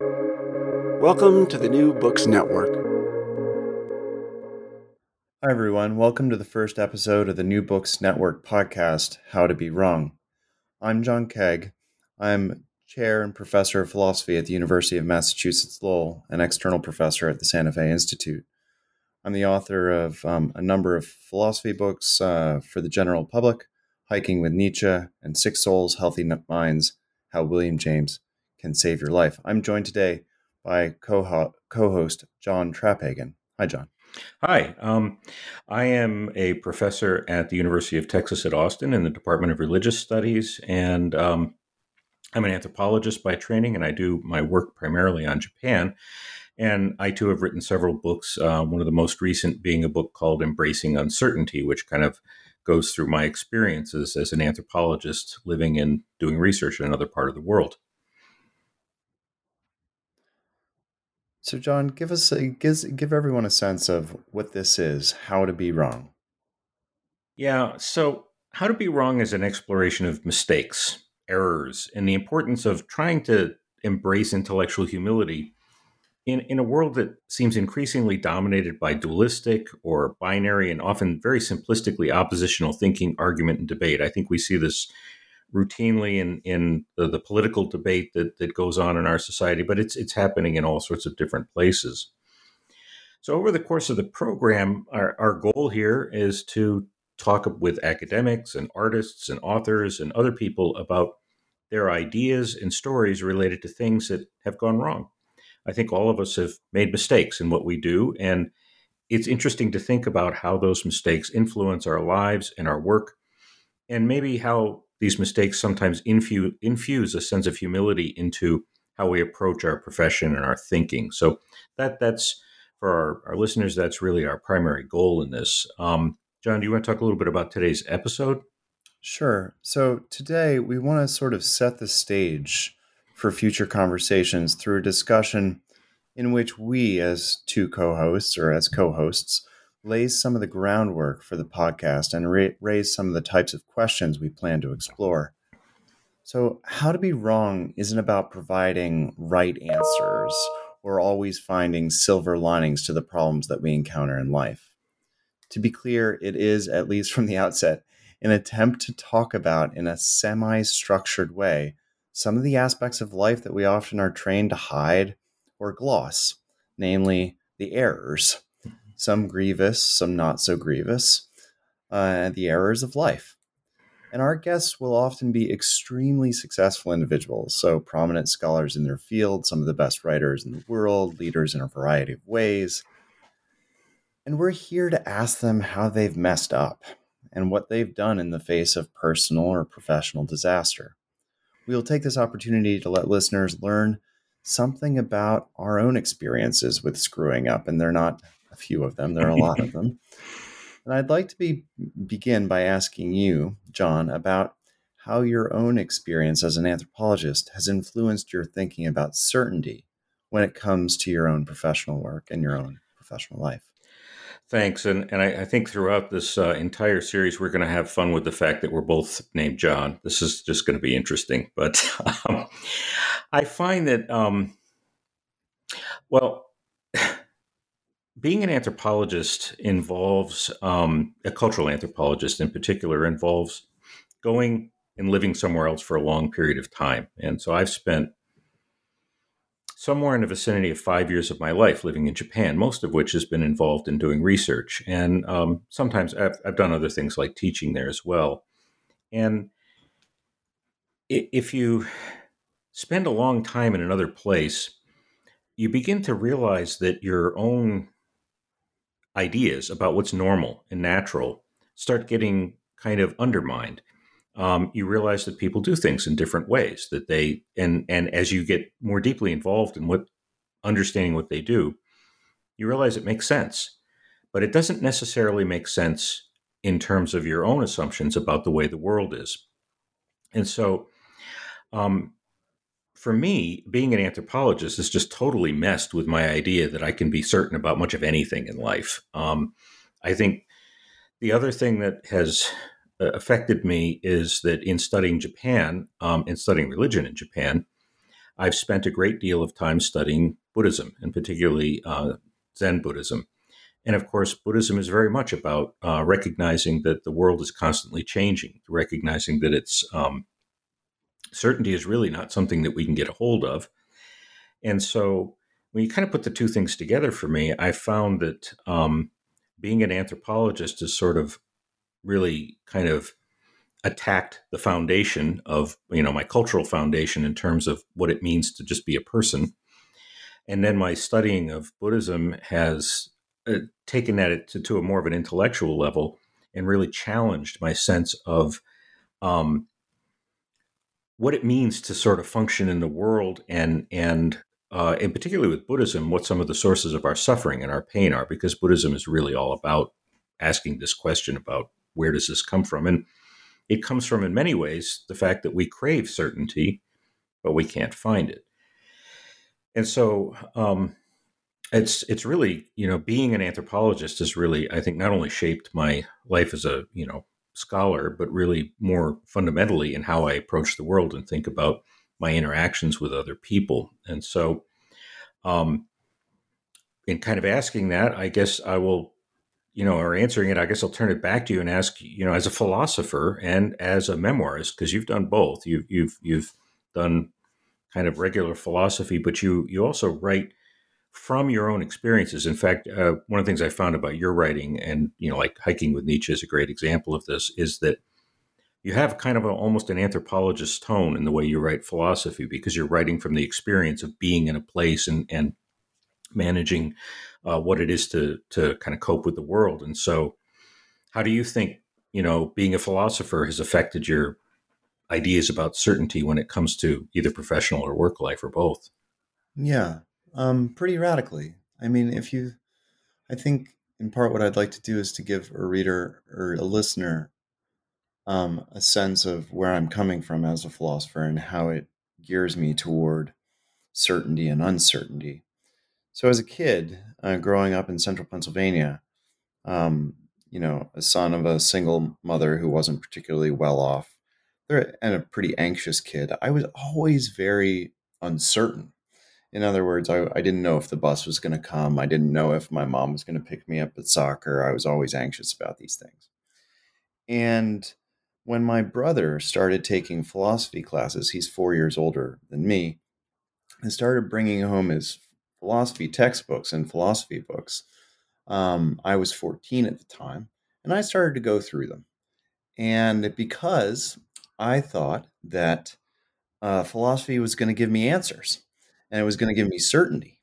Welcome to the New Books Network. Hi, everyone. Welcome to the first episode of the New Books Network podcast, How to Be Wrong. I'm John Kaag. I'm chair and professor of philosophy at the University of Massachusetts Lowell, and external professor at the Santa Fe Institute. I'm the author of um, a number of philosophy books uh, for the general public Hiking with Nietzsche and Sick Souls, Healthy Minds How William James Can Save Your Life. I'm joined today by co host John Traphagan. Hi, John. Hi, um, I am a professor at the University of Texas at Austin in the Department of Religious Studies, and um, I'm an anthropologist by training, and I do my work primarily on Japan. And I too have written several books, uh, one of the most recent being a book called Embracing Uncertainty, which kind of goes through my experiences as an anthropologist living and doing research in another part of the world. So, John, give us a, give, give everyone a sense of what this is, how to be wrong. Yeah. So, how to be wrong is an exploration of mistakes, errors, and the importance of trying to embrace intellectual humility in, in a world that seems increasingly dominated by dualistic or binary and often very simplistically oppositional thinking, argument, and debate. I think we see this routinely in in the, the, political debate that that goes on in our society, but it's it's happening in all sorts of different places. So over the course of the program, our, our goal here is to talk with academics and artists and authors and other people about their ideas and stories related to things that have gone wrong. I think all of us have made mistakes in what we do, and it's interesting to think about how those mistakes influence our lives and our work, and maybe how these mistakes sometimes infuse, infuse a sense of humility into how we approach our profession and our thinking. So that that's for our, our listeners. That's really our primary goal in this. Um, John, do you want to talk a little bit about today's episode? Sure. So today we want to sort of set the stage for future conversations through a discussion in which we, as two co-hosts or as co-hosts, lays some of the groundwork for the podcast and ra- raise some of the types of questions we plan to explore. So, how to be wrong isn't about providing right answers or always finding silver linings to the problems that we encounter in life. To be clear, it is, at least from the outset, an attempt to talk about in a semi structured way some of the aspects of life that we often are trained to hide or gloss, namely the errors some grievous, some not so grievous, uh, the errors of life. And our guests will often be extremely successful individuals, so prominent scholars in their field, some of the best writers in the world, leaders in a variety of ways. And we're here to ask them how they've messed up and what they've done in the face of personal or professional disaster. We will take this opportunity to let listeners learn something about our own experiences with screwing up, and they're not few of them. There are a lot of them. And I'd like to be, begin by asking you, John, about how your own experience as an anthropologist has influenced your thinking about certainty when it comes to your own professional work and your own professional life. Thanks, and and I, I think throughout this uh, entire series, we're going to have fun with the fact that we're both named John. This is just going to be interesting. But um, I find that, um, well, being an anthropologist involves um, a cultural anthropologist in particular involves going and living somewhere else for a long period of time. And so i've spent somewhere in the vicinity of five years of my life living in japan most of which has been involved in doing research. And um, sometimes I've, I've done other things like teaching there as well. And if you spend a long time in another place you begin to realize that your own ideas about what's normal and natural start getting kind of undermined. Um, you realize that people do things in different ways that they and and as you get more deeply involved in what understanding what they do, you realize it makes sense. But it doesn't necessarily make sense in terms of your own assumptions about the way the world is. And so, um, for me, being an anthropologist has just totally messed with my idea that I can be certain about much of anything in life. Um, I think the other thing that has uh, affected me is that in studying Japan, um, in studying religion in Japan, I've spent a great deal of time studying Buddhism, and particularly uh, Zen Buddhism. And of course, Buddhism is very much about uh, recognizing that the world is constantly changing, recognizing that its um, certainty is really not something that we can get a hold of. And so, when you kind of put the two things together for me, I found that um, being an anthropologist is sort of really kind of attacked the foundation of you know my cultural foundation in terms of what it means to just be a person and then my studying of buddhism has uh, taken that to, to, a more of an intellectual level and really challenged my sense of um, what it means to sort of function in the world and and uh, and particularly with Buddhism, what some of the sources of our suffering and our pain are, because Buddhism is really all about asking this question about where does this come from, and it comes from in many ways the fact that we crave certainty, but we can't find it, and so um, it's it's really you know being an anthropologist has really I think not only shaped my life as a you know scholar, but really more fundamentally in how I approach the world and think about my interactions with other people. And so, um, in kind of asking that, I guess I will, you know, or answering it, I guess I'll turn it back to you and ask, you know, as a philosopher and as a memoirist, because you've done both. You've you've you've done kind of regular philosophy, but you you also write from your own experiences. In fact, uh, one of the things I found about your writing, and you know, like hiking with Nietzsche is a great example of this, is that you have kind of a, almost an anthropologist tone in the way you write philosophy because you're writing from the experience of being in a place and and managing uh, what it is to to kind of cope with the world. And so, how do you think you know being a philosopher has affected your ideas about certainty when it comes to either professional or work life or both? Yeah, um, pretty radically. I mean, if you, I think in part what I'd like to do is to give a reader or a listener um, a sense of where I'm coming from as a philosopher and how it gears me toward certainty and uncertainty. So, as a kid uh, growing up in central Pennsylvania, um, you know, a son of a single mother who wasn't particularly well off, and a pretty anxious kid, I was always very uncertain in other words, I, I didn't know if the bus was going to come. I didn't know if my mom was going to pick me up at soccer. I was always anxious about these things. And when my brother started taking philosophy classes, he's four years older than me, and started bringing home his philosophy textbooks and philosophy books. Um, I was 14 at the time, and I started to go through them. And because I thought that uh, philosophy was going to give me answers and it was going to give me certainty.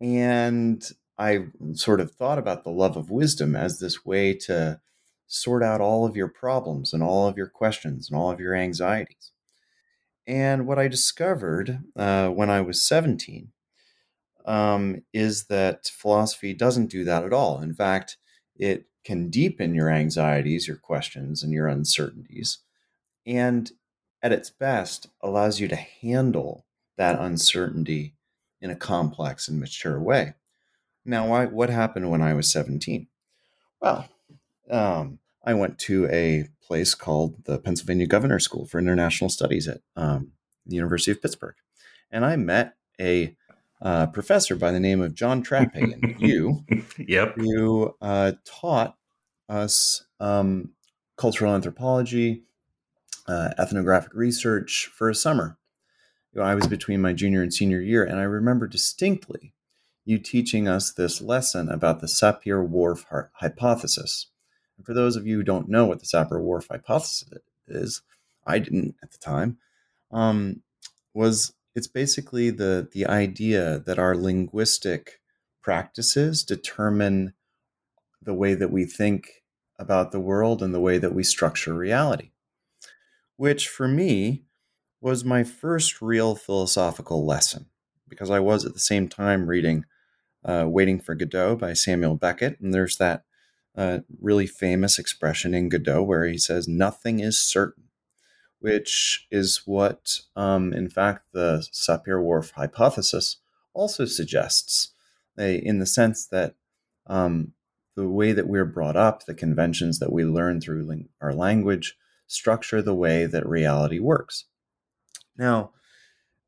And I sort of thought about the love of wisdom as this way to sort out all of your problems and all of your questions and all of your anxieties. And what I discovered uh, when I was 17 um, is that philosophy doesn't do that at all. In fact, it can deepen your anxieties, your questions, and your uncertainties. And at its best, allows you to handle that uncertainty in a complex and mature way. Now, why, what happened when I was 17? Well, um, I went to a place called the Pennsylvania Governor School for International Studies at um, the University of Pittsburgh. And I met a uh, professor by the name of John Traphagan, you, yep. who uh, taught us um, cultural anthropology, uh, ethnographic research for a summer you know, I was between my junior and senior year, and I remember distinctly you teaching us this lesson about the Sapir-Whorf hypothesis. And for those of you who don't know what the Sapir-Whorf hypothesis is, I didn't at the time. Um, was it's basically the the idea that our linguistic practices determine the way that we think about the world and the way that we structure reality. Which for me was my first real philosophical lesson because I was at the same time reading uh, Waiting for Godot by Samuel Beckett. And there's that uh, really famous expression in Godot where he says, Nothing is certain, which is what, um, in fact, the Sapir Whorf hypothesis also suggests, in the sense that um, the way that we're brought up, the conventions that we learn through ling- our language, structure the way that reality works. Now,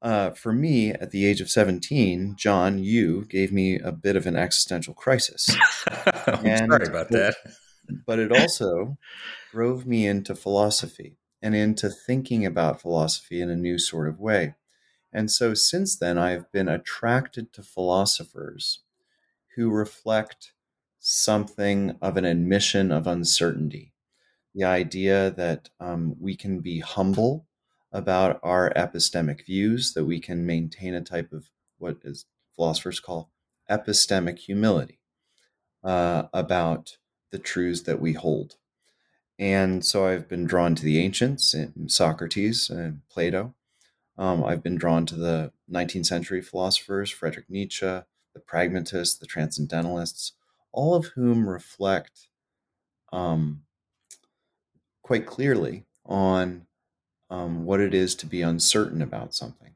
uh, for me, at the age of 17, John, you gave me a bit of an existential crisis. I'm and, sorry about that. but it also drove me into philosophy and into thinking about philosophy in a new sort of way. And so since then, I've been attracted to philosophers who reflect something of an admission of uncertainty. The idea that um, we can be humble about our epistemic views, that we can maintain a type of what is philosophers call epistemic humility uh, about the truths that we hold. And so I've been drawn to the ancients, Socrates and Plato. Um, I've been drawn to the 19th century philosophers, Friedrich Nietzsche, the pragmatists, the transcendentalists, all of whom reflect um, quite clearly on um, what it is to be uncertain about something.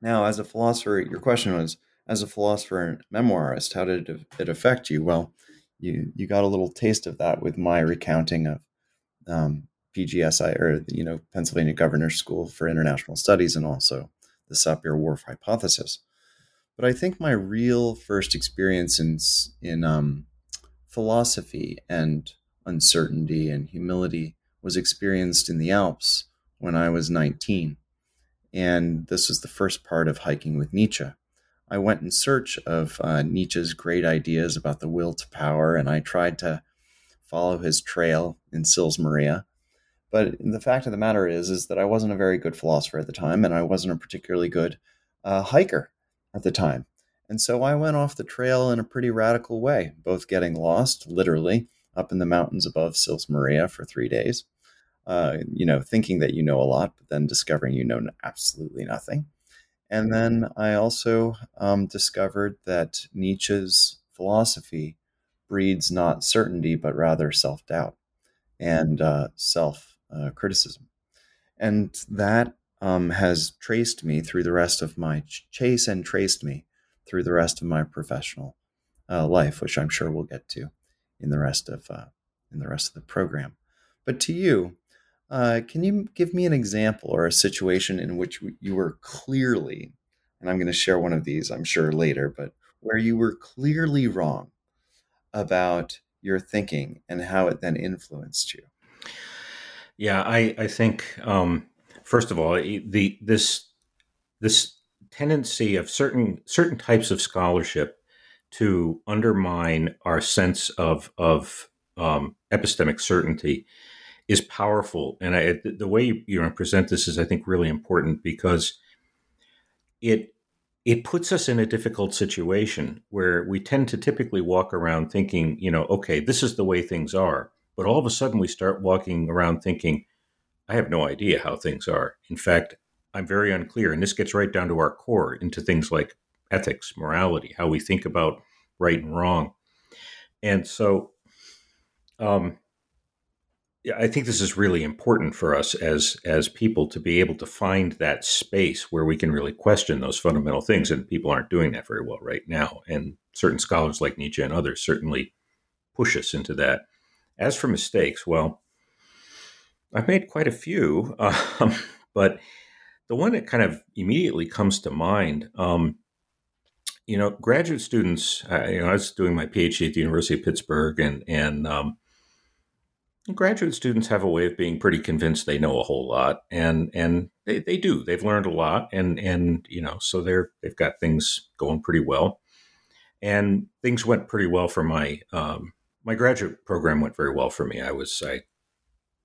Now, as a philosopher, your question was, as a philosopher and memoirist, how did it affect you? Well, you you got a little taste of that with my recounting of um, PGSI or you know Pennsylvania Governor's School for International Studies and also the Sapir-Whorf hypothesis. But I think my real first experience in in um, philosophy and uncertainty and humility was experienced in the Alps when I was 19. And this was the first part of hiking with Nietzsche. I went in search of uh, Nietzsche's great ideas about the will to power, and I tried to follow his trail in Sils Maria. But the fact of the matter is, is that I wasn't a very good philosopher at the time, and I wasn't a particularly good uh, hiker at the time. And so I went off the trail in a pretty radical way, both getting lost, literally, up in the mountains above Sils Maria for three days, uh, you know, thinking that you know a lot, but then discovering you know absolutely nothing. And then I also um, discovered that Nietzsche's philosophy breeds not certainty, but rather self doubt and uh, self uh, criticism. And that um, has traced me through the rest of my chase and traced me through the rest of my professional uh, life, which I'm sure we'll get to in the rest of uh, in the rest of the program. But to you, uh, can you give me an example or a situation in which you were clearly, and I'm going to share one of these, I'm sure later, but where you were clearly wrong about your thinking and how it then influenced you? Yeah, I, I think um, first of all, the this this tendency of certain certain types of scholarship to undermine our sense of of um, epistemic certainty is powerful. And I, the way you, you know, present this is, I think, really important because it it puts us in a difficult situation where we tend to typically walk around thinking, you know, okay, this is the way things are. But all of a sudden, we start walking around thinking, I have no idea how things are. In fact, I'm very unclear. And this gets right down to our core into things like ethics, morality, how we think about right and wrong. And so, um, I think this is really important for us as as people to be able to find that space where we can really question those fundamental things, and people aren't doing that very well right now. And certain scholars like Nietzsche and others certainly push us into that. As for mistakes, well, I've made quite a few, um, but the one that kind of immediately comes to mind, um, you know, graduate students. Uh, you know, I was doing my PhD at the University of Pittsburgh, and and um, graduate students have a way of being pretty convinced they know a whole lot and and they, they do. They've learned a lot and and you know so they're they've got things going pretty well. And things went pretty well for my um, my graduate program went very well for me. I was i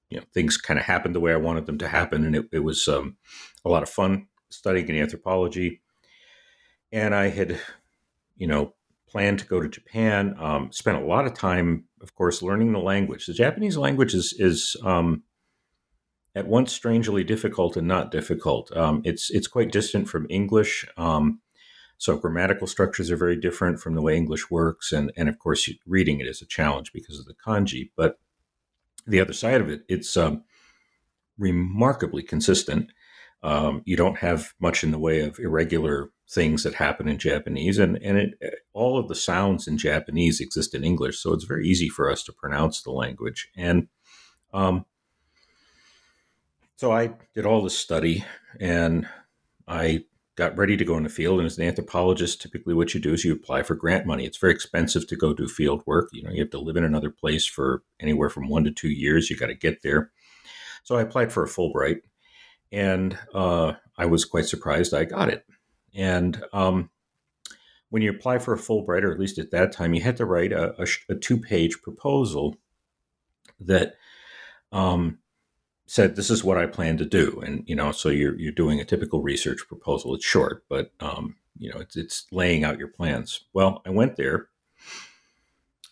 you know things kind of happened the way i wanted them to happen and it, it was um, a lot of fun studying in anthropology. And i had you know planned to go to japan um, spent a lot of time of course, learning the language. The Japanese language is is um, at once strangely difficult and not difficult. Um, it's it's quite distant from English. Um, So grammatical structures are very different from the way English works, and and of course reading it is a challenge because of the kanji. But the other side of it, it's um, remarkably consistent. Um, you don't have much in the way of irregular things that happen in Japanese, and and it, all of the sounds in Japanese exist in English, so it's very easy for us to pronounce the language. And um, so I did all this study, and I got ready to go in the field. And as an anthropologist, typically what you do is you apply for grant money. It's very expensive to go do field work. You know, you have to live in another place for anywhere from one to two years. You got to get there. So I applied for a Fulbright, and uh, I was quite surprised I got it. And um, when you apply for a Fulbright, or at least at that time, you had to write a, a, a two-page proposal that um, said this is what I plan to do, and you know, so you're you're doing a typical research proposal. It's short, but um, you know, it's it's laying out your plans. Well, I went there,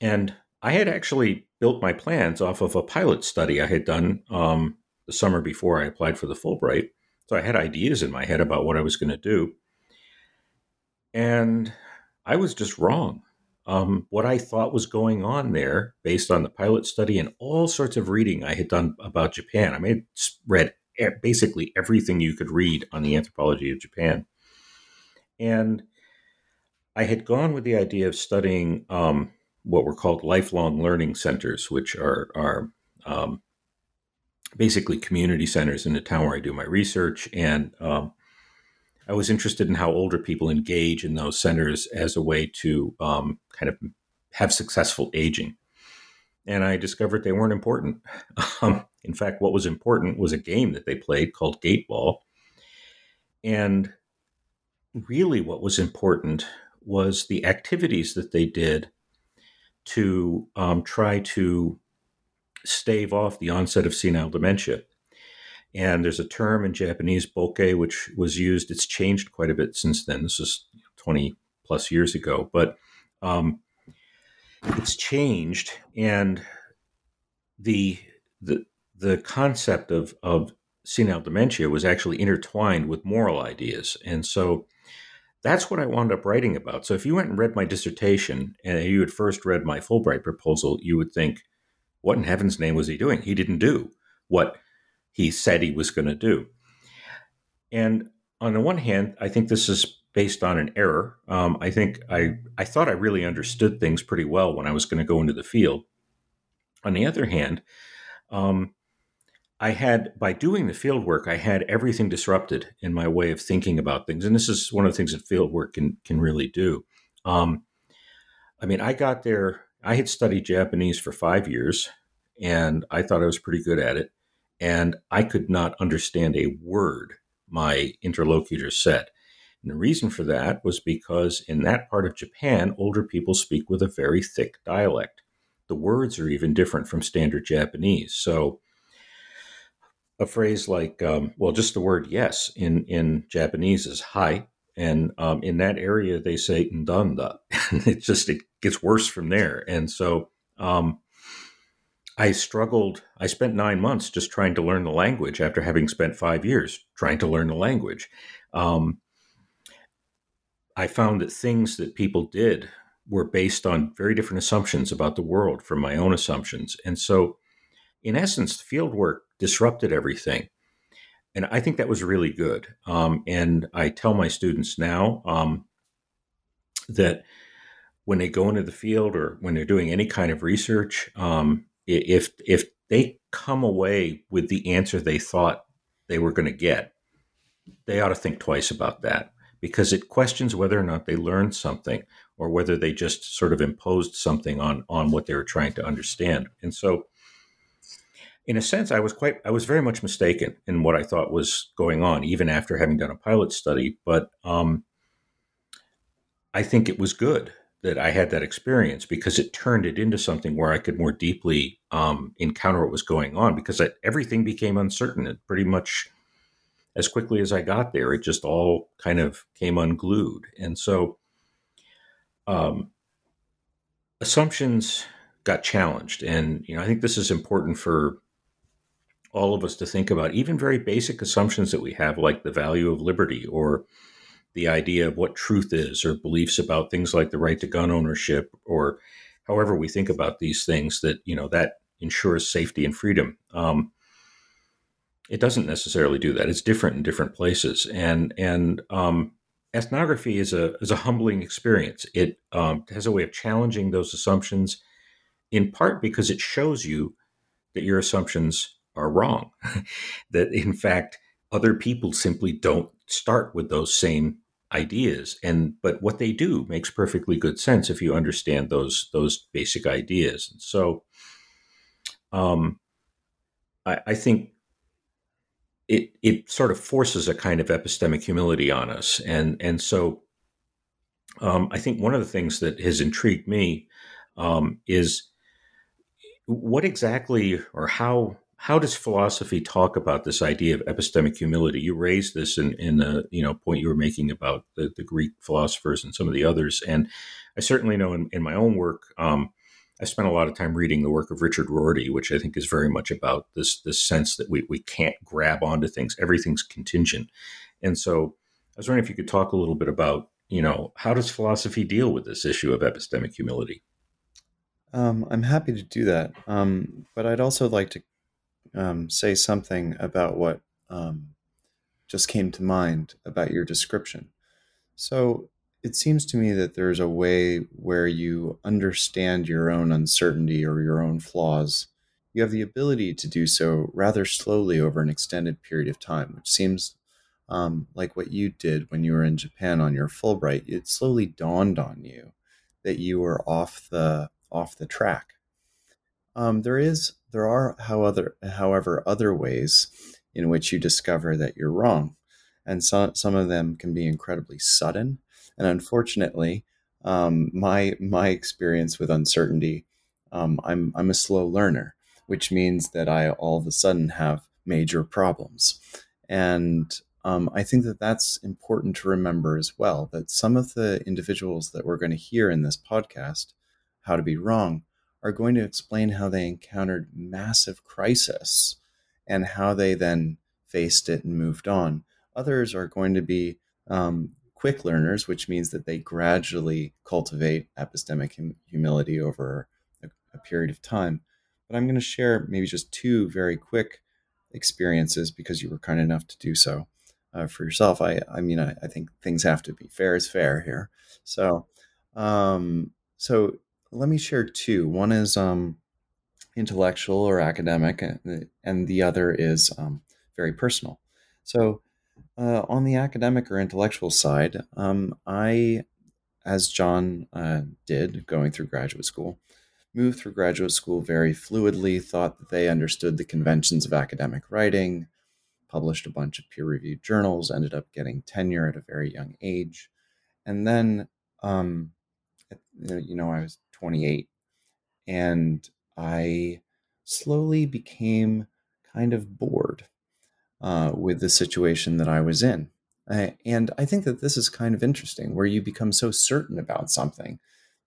and I had actually built my plans off of a pilot study I had done um, the summer before I applied for the Fulbright. So I had ideas in my head about what I was going to do, and I was just wrong um, what I thought was going on there based on the pilot study and all sorts of reading I had done about Japan. I had read basically everything you could read on the anthropology of Japan. And I had gone with the idea of studying um, what were called lifelong learning centers, which are, are um, basically community centers in the town where I do my research. And um, I was interested in how older people engage in those centers as a way to um, kind of have successful aging. And I discovered they weren't important. Um, in fact, what was important was a game that they played called Gateball. And really, what was important was the activities that they did to um, try to stave off the onset of senile dementia. And there's a term in Japanese, bokeh, which was used. It's changed quite a bit since then. This is 20 plus years ago, but um, it's changed. And the the the concept of of senile dementia was actually intertwined with moral ideas, and so that's what I wound up writing about. So if you went and read my dissertation and you had first read my Fulbright proposal, you would think, "What in heaven's name was he doing? He didn't do what." He said he was going to do. And on the one hand, I think this is based on an error. Um, I think I I thought I really understood things pretty well when I was going to go into the field. On the other hand, um, I had by doing the field work, I had everything disrupted in my way of thinking about things, and this is one of the things that field work can can really do. Um, I mean, I got there. I had studied Japanese for five years, and I thought I was pretty good at it and I could not understand a word my interlocutor said. And the reason for that was because in that part of Japan, older people speak with a very thick dialect. The words are even different from standard Japanese. So, a phrase like, um, well, just the word yes in, in Japanese is hi. And um, in that area, they say ndanda. it just it gets worse from there. And so, um, I struggled. I spent nine months just trying to learn the language after having spent five years trying to learn the language. Um, I found that things that people did were based on very different assumptions about the world from my own assumptions. And so, in essence, field work disrupted everything. And I think that was really good. Um, and I tell my students now um, that when they go into the field or when they're doing any kind of research, um, if if they come away with the answer they thought they were going to get, they ought to think twice about that because it questions whether or not they learned something or whether they just sort of imposed something on on what they were trying to understand. And so in a sense I was quite I was very much mistaken in what I thought was going on even after having done a pilot study, but um, I think it was good that I had that experience because it turned it into something where I could more deeply um, encounter what was going on because I, everything became uncertain. It pretty much as quickly as I got there, it just all kind of came unglued. And so um, assumptions got challenged. And, you know, I think this is important for all of us to think about, even very basic assumptions that we have, like the value of liberty or the idea of what truth is or beliefs about things like the right to gun ownership or however we think about these things that you know that ensures safety and freedom. Um, it doesn't necessarily do that. It's different in different places. And and um, ethnography is a is a humbling experience. It um, has a way of challenging those assumptions in part because it shows you that your assumptions are wrong. That in fact other people simply don't start with those same ideas. And but what they do makes perfectly good sense if you understand those those basic ideas. And so um i i think it it sort of forces a kind of epistemic humility on us. And and so um i think one of the things that has intrigued me um is what exactly or how how does philosophy talk about this idea of epistemic humility? You raised this in, in the you know point you were making about the, the Greek philosophers and some of the others, and I certainly know in, in my own work, um, I spent a lot of time reading the work of Richard Rorty, which I think is very much about this this sense that we we can't grab onto things; everything's contingent. And so, I was wondering if you could talk a little bit about you know how does philosophy deal with this issue of epistemic humility? Um, I'm happy to do that, um, but I'd also like to um, say something about what um, just came to mind about your description. So it seems to me that there's a way where you understand your own uncertainty or your own flaws. You have the ability to do so rather slowly over an extended period of time, which seems um, like what you did when you were in Japan on your Fulbright. It slowly dawned on you that you were off the off the track. Um, there is there are, however, however, other ways in which you discover that you're wrong. And some, some of them can be incredibly sudden. And unfortunately, um, my, my experience with uncertainty, um, I'm, I'm a slow learner, which means that I all of a sudden have major problems. And um, I think that that's important to remember as well that some of the individuals that we're going to hear in this podcast, How to Be Wrong, are going to explain how they encountered massive crisis and how they then faced it and moved on. Others are going to be um, quick learners, which means that they gradually cultivate epistemic hum- humility over a, a, period of time. But I'm going to share maybe just two very quick experiences because you were kind enough to do so uh, for yourself. I, I mean, I, I, think things have to be fair is fair here. So, um, so let me share two. One is um, intellectual or academic, and the other is um, very personal. So, uh, on the academic or intellectual side, um, I, as John uh, did going through graduate school, moved through graduate school very fluidly, thought that they understood the conventions of academic writing, published a bunch of peer reviewed journals, ended up getting tenure at a very young age. And then, um, you know, I was 28. And I slowly became kind of bored uh, with the situation that I was in. and I think that this is kind of interesting where you become so certain about something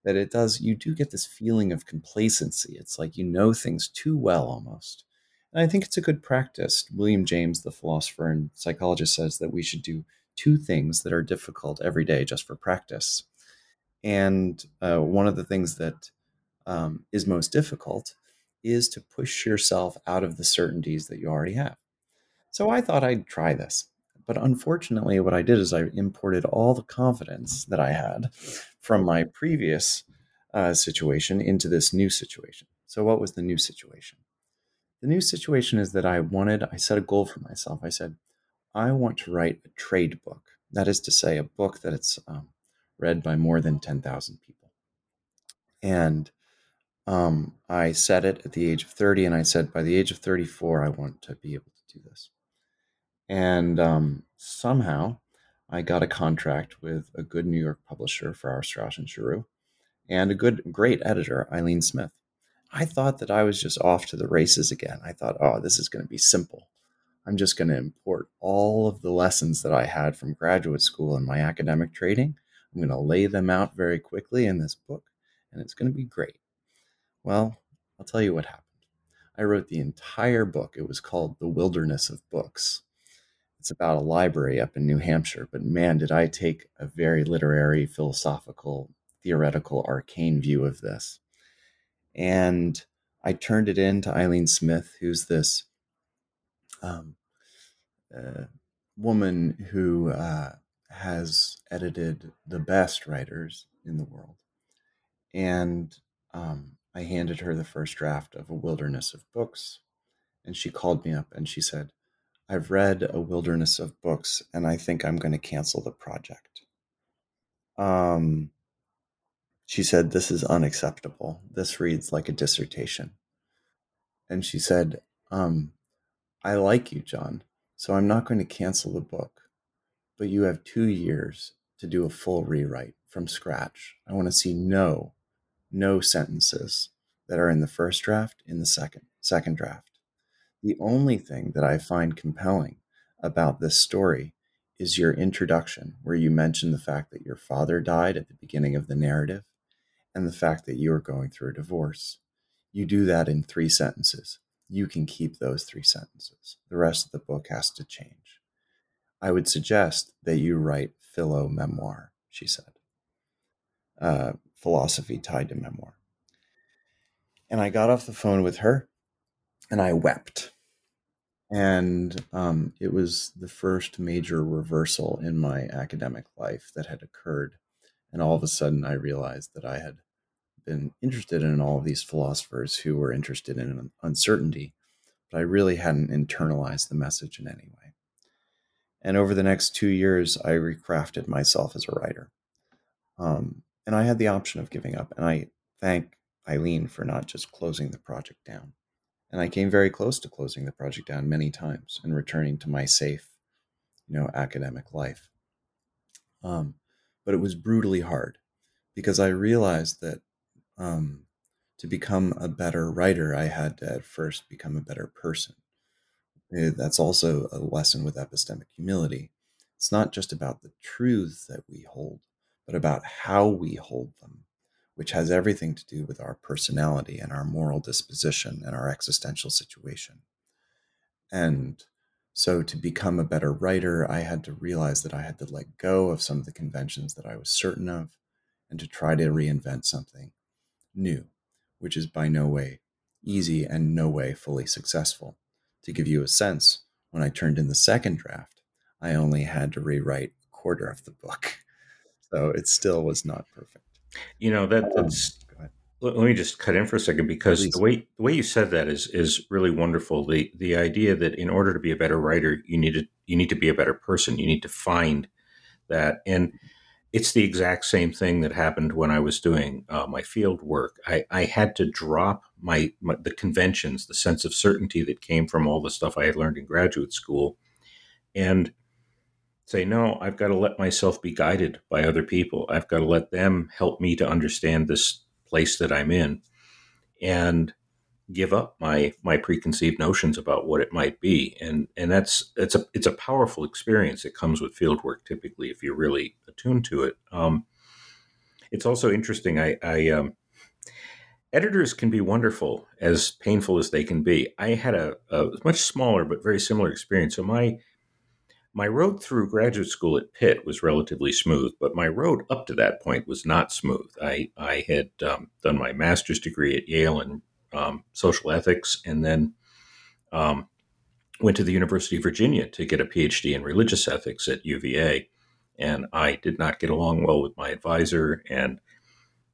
that it does, you do get this feeling of complacency. It's like you know things too well almost. And I think it's a good practice. William James, the philosopher and psychologist, says that we should do two things that are difficult every day just for practice. And uh, one of the things that um, is most difficult is to push yourself out of the certainties that you already have. So I thought I'd try this. But unfortunately, what I did is I imported all the confidence that I had from my previous uh, situation into this new situation. So, what was the new situation? The new situation is that I wanted, I set a goal for myself. I said, I want to write a trade book. That is to say, a book that it's um, read by more than 10,000 people. And um, I said it at the age of 30, and I said, by the age of 34, I want to be able to do this. And um, somehow I got a contract with a good New York publisher, Farrar Straus and Giroux, and a good, great editor, Ileene Smith. I thought that I was just off to the races again. I thought, oh, this is going to be simple. I'm just going to import all of the lessons that I had from graduate school and my academic trading I'm going to lay them out very quickly in this book, and it's going to be great. Well, I'll tell you what happened. I wrote the entire book. It was called The Wilderness of Books. it's about a library up in New Hampshire. But man, did I take a very literary, philosophical, theoretical, arcane view of this. And I turned it in to Ileene Smith, who's this um, uh, woman who uh, has edited the best writers in the world. And um, I handed her the first draft of A Wilderness of Books. And she called me up and she said, I've read A Wilderness of Books and I think I'm going to cancel the project. Um, she said, This is unacceptable. This reads like a dissertation. And she said, um, I like you, John, so I'm not going to cancel the book, but you have two years to do a full rewrite from scratch. I want to see no, no sentences that are in the first draft in the second, second draft. The only thing that I find compelling about this story is your introduction, where you mention the fact that your father died at the beginning of the narrative and the fact that you are going through a divorce. You do that in three sentences. You can keep those three sentences. The rest of the book has to change. I would suggest that you write philo memoir, she said. Uh, philosophy tied to memoir. And I got off the phone with her and I wept. And um, it was the first major reversal in my academic life that had occurred. And all of a sudden, I realized that I had been interested in all of these philosophers who were interested in uncertainty, but I really hadn't internalized the message in any way. And over the next two years, I recrafted myself as a writer. Um, and I had the option of giving up. And I thank Ileene for not just closing the project down. And I came very close to closing the project down many times and returning to my safe, you know, academic life. Um, but it was brutally hard because I realized that um, to become a better writer, I had to at first become a better person. Eh, that's also a lesson with epistemic humility. It's not just about the truths that we hold, but about how we hold them, which has everything to do with our personality and our moral disposition and our existential situation. And so, to become a better writer, I had to realize that I had to let go of some of the conventions that I was certain of and to try to reinvent something new, which is by no way easy and no way fully successful. To give you a sense, when I turned in the second draft, I only had to rewrite a quarter of the book. So it still was not perfect. You know, that um, that's um, let me just cut in for a second because Please. the way the way you said that is is really wonderful. The the idea that in order to be a better writer, you need to you need to be a better person. You need to find that and it's the exact same thing that happened when I was doing uh, my field work. I, I had to drop my, my, the conventions, the sense of certainty that came from all the stuff I had learned in graduate school, and say, no, I've got to let myself be guided by other people. I've got to let them help me to understand this place that I'm in, and give up my my preconceived notions about what it might be. And and that's it's a it's a powerful experience. That comes with field work typically if you're really attuned to it. Um, it's also interesting. I i um, editors can be wonderful as painful as they can be. I had a, a much smaller but very similar experience. So my my road through graduate school at Pitt was relatively smooth, but my road up to that point was not smooth. I, I had um, done my master's degree at Yale in um, social ethics, and then um, went to the University of Virginia to get a PhD in religious ethics at UVA. And I did not get along well with my advisor, and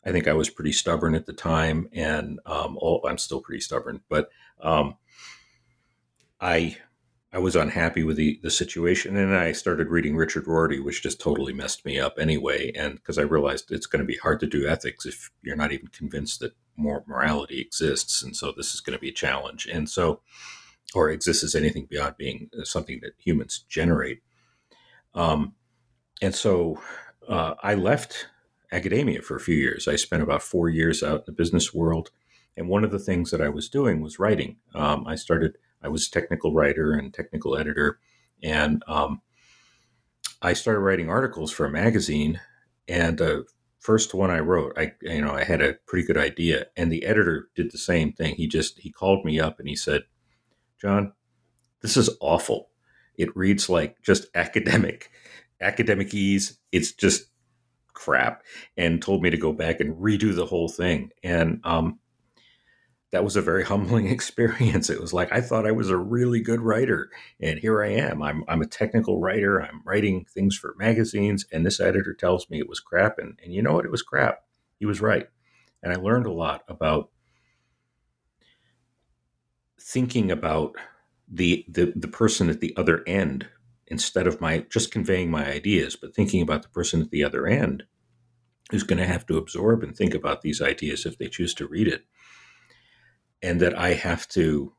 I think I was pretty stubborn at the time, and um, all, I'm still pretty stubborn. But um, I I was unhappy with the, the situation, and I started reading Richard Rorty, which just totally messed me up anyway. And because I realized it's going to be hard to do ethics if you're not even convinced that more morality exists, and so this is going to be a challenge. And so, or exists as anything beyond being uh, something that humans generate. Um, and so, uh, I left academia for a few years. I spent about four years out in the business world, and one of the things that I was doing was writing. Um, I started I was a technical writer and technical editor, and um, I started writing articles for a magazine. And the uh, first one I wrote, I you know I had a pretty good idea, and the editor did the same thing. He just he called me up and he said, "John, this is awful. It reads like just academic, academic ease. It's just crap. And told me to go back and redo the whole thing. And um, that was a very humbling experience. It was like I thought I was a really good writer, and here I am. I'm I'm a technical writer. I'm writing things for magazines, and this editor tells me it was crap. And and you know what? It was crap. He was right, and I learned a lot about thinking about the the the person at the other end instead of my just conveying my ideas, but thinking about the person at the other end who's going to have to absorb and think about these ideas if they choose to read it and that I have to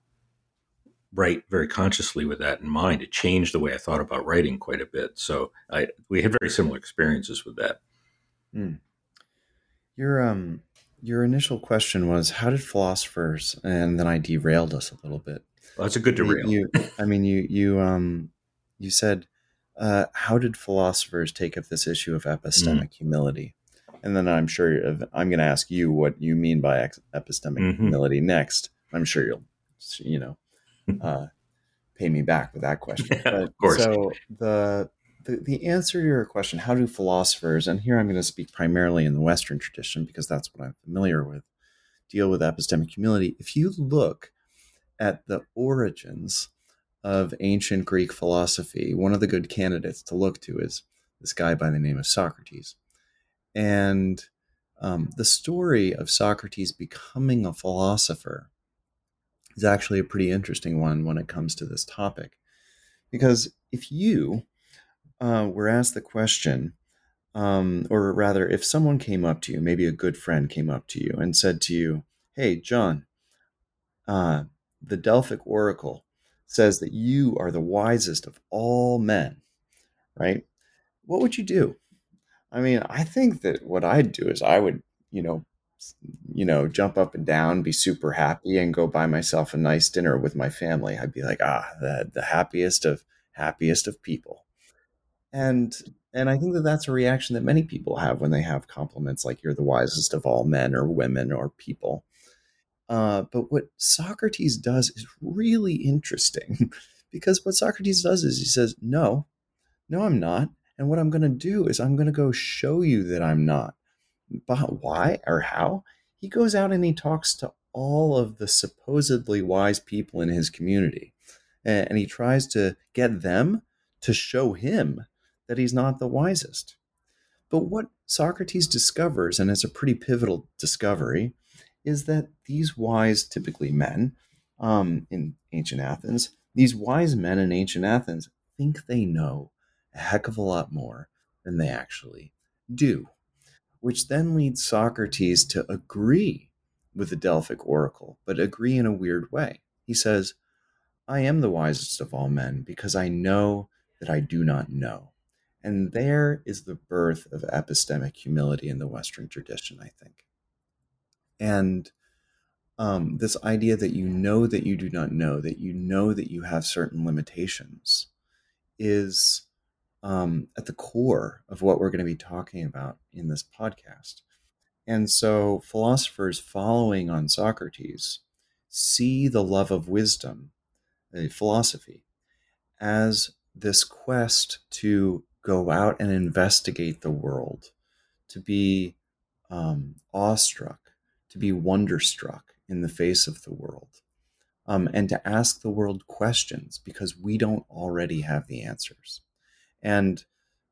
write very consciously with that in mind. It changed the way I thought about writing quite a bit. So I we had very similar experiences with that. Mm. Your um your initial question was how did philosophers and then I derailed us a little bit. Well, that's a good derail. You, you, I mean you you um you said uh, how did philosophers take up this issue of epistemic mm. humility? And then I'm sure I'm going to ask you what you mean by epistemic mm-hmm. humility next. I'm sure you'll, you know, uh, pay me back with that question. But, of course. So the, the the answer to your question, how do philosophers, and here I'm going to speak primarily in the Western tradition because that's what I'm familiar with, deal with epistemic humility. If you look at the origins of ancient Greek philosophy, one of the good candidates to look to is this guy by the name of Socrates. And um, the story of Socrates becoming a philosopher is actually a pretty interesting one when it comes to this topic. Because if you uh, were asked the question, um, or rather, if someone came up to you, maybe a good friend came up to you and said to you, Hey, John, uh, the Delphic Oracle says that you are the wisest of all men, right? What would you do? I mean, I think that what I'd do is I would, you know, you know, jump up and down, be super happy, and go buy myself a nice dinner with my family. I'd be like, ah, the the happiest of happiest of people, and and I think that that's a reaction that many people have when they have compliments like "you're the wisest of all men" or women or people. Uh, but what Socrates does is really interesting, because what Socrates does is he says, "No, no, I'm not." And what I'm going to do is I'm going to go show you that I'm not. But why or how? He goes out and he talks to all of the supposedly wise people in his community. And he tries to get them to show him that he's not the wisest. But what Socrates discovers, and it's a pretty pivotal discovery, is that these wise, typically men um, in ancient Athens, these wise men in ancient Athens think they know a heck of a lot more than they actually do, which then leads Socrates to agree with the Delphic oracle, but agree in a weird way. He says, I am the wisest of all men because I know that I do not know. And there is the birth of epistemic humility in the Western tradition, I think. And um, this idea that you know that you do not know, that you know that you have certain limitations, is um, at the core of what we're going to be talking about in this podcast. And so, philosophers following on Socrates see the love of wisdom, a philosophy, as this quest to go out and investigate the world, to be um, awestruck, to be wonderstruck in the face of the world, um, and to ask the world questions because we don't already have the answers. And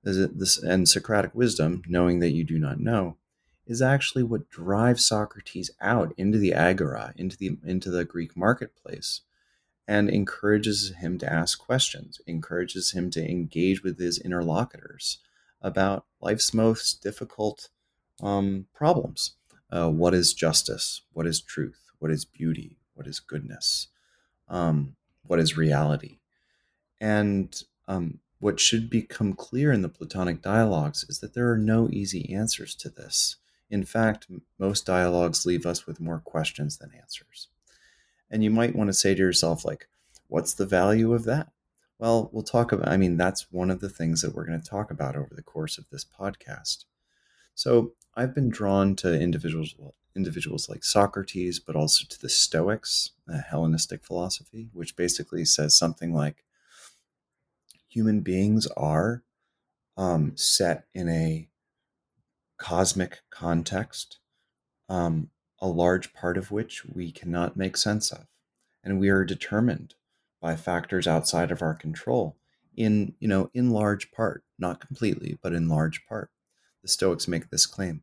this and Socratic wisdom, knowing that you do not know, is actually what drives Socrates out into the agora, into the into the Greek marketplace, and encourages him to ask questions, encourages him to engage with his interlocutors about life's most difficult um, problems. Uh, what is justice? What is truth? What is beauty? What is goodness? Um, what is reality? And um, what should become clear in the Platonic dialogues is that there are no easy answers to this. In fact, most dialogues leave us with more questions than answers. And you might want to say to yourself, like, what's the value of that? Well, we'll talk about, I mean, that's one of the things that we're going to talk about over the course of this podcast. So I've been drawn to individuals, individuals like Socrates, but also to the Stoics, a Hellenistic philosophy, which basically says something like, human beings are um, set in a cosmic context, um, a large part of which we cannot make sense of. And we are determined by factors outside of our control in, you know, in large part, not completely, but in large part. The Stoics make this claim.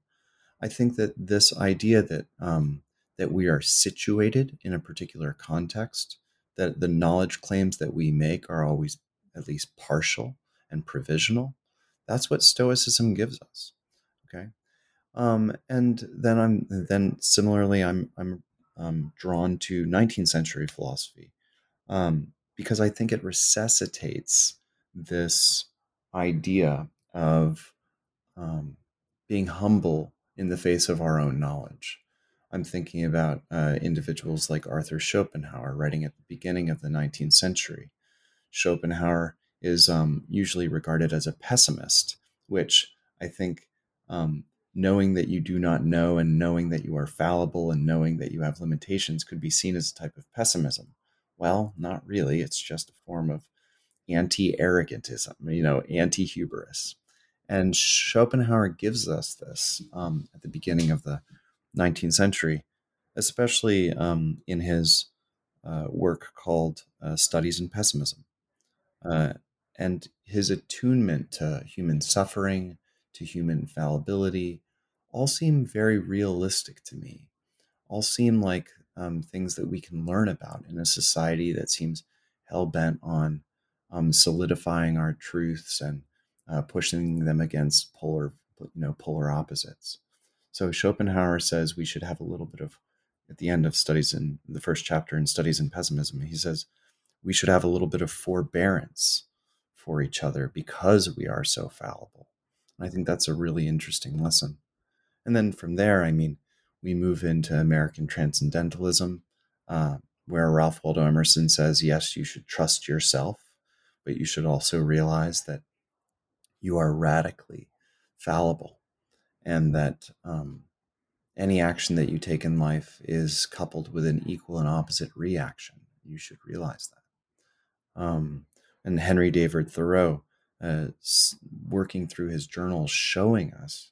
I think that this idea that um, that we are situated in a particular context, that the knowledge claims that we make are always at least partial and provisional, that's what Stoicism gives us. Okay, um, and then I'm then similarly I'm I'm um, drawn to 19th century philosophy um, because I think it resuscitates this idea of um, being humble in the face of our own knowledge. I'm thinking about uh, individuals like Arthur Schopenhauer, writing at the beginning of the 19th century. Schopenhauer is um, usually regarded as a pessimist, which I think um, knowing that you do not know and knowing that you are fallible and knowing that you have limitations could be seen as a type of pessimism. Well, not really. It's just a form of anti arrogantism, you know, anti hubris. And Schopenhauer gives us this um, at the beginning of the 19th century, especially um, in his uh, work called uh, Studies in Pessimism. Uh, and his attunement to human suffering, to human fallibility, all seem very realistic to me. All seem like um, things that we can learn about in a society that seems hell bent on um, solidifying our truths and uh, pushing them against polar, you know, polar opposites. So Schopenhauer says we should have a little bit of, at the end of studies in the first chapter in Studies in Pessimism, he says we should have a little bit of forbearance for each other because we are so fallible. And I think that's a really interesting lesson. And then from there, I mean, we move into American transcendentalism, uh, where Ralph Waldo Emerson says, yes, you should trust yourself, but you should also realize that you are radically fallible and that um, any action that you take in life is coupled with an equal and opposite reaction. You should realize that. Um, and Henry David Thoreau, uh, working through his journals, showing us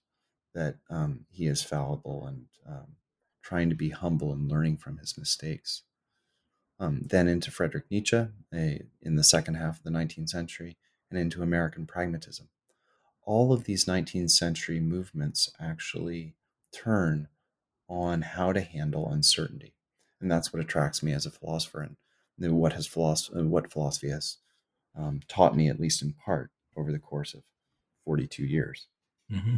that um, he is fallible and um, trying to be humble and learning from his mistakes. Um, then into Friedrich Nietzsche a, in the second half of the 19th century, and into American pragmatism all of these 19th century movements actually turn on how to handle uncertainty. And that's what attracts me as a philosopher and what has philosophy, what philosophy has um, taught me, at least in part, over the course of 42 years. Mm-hmm.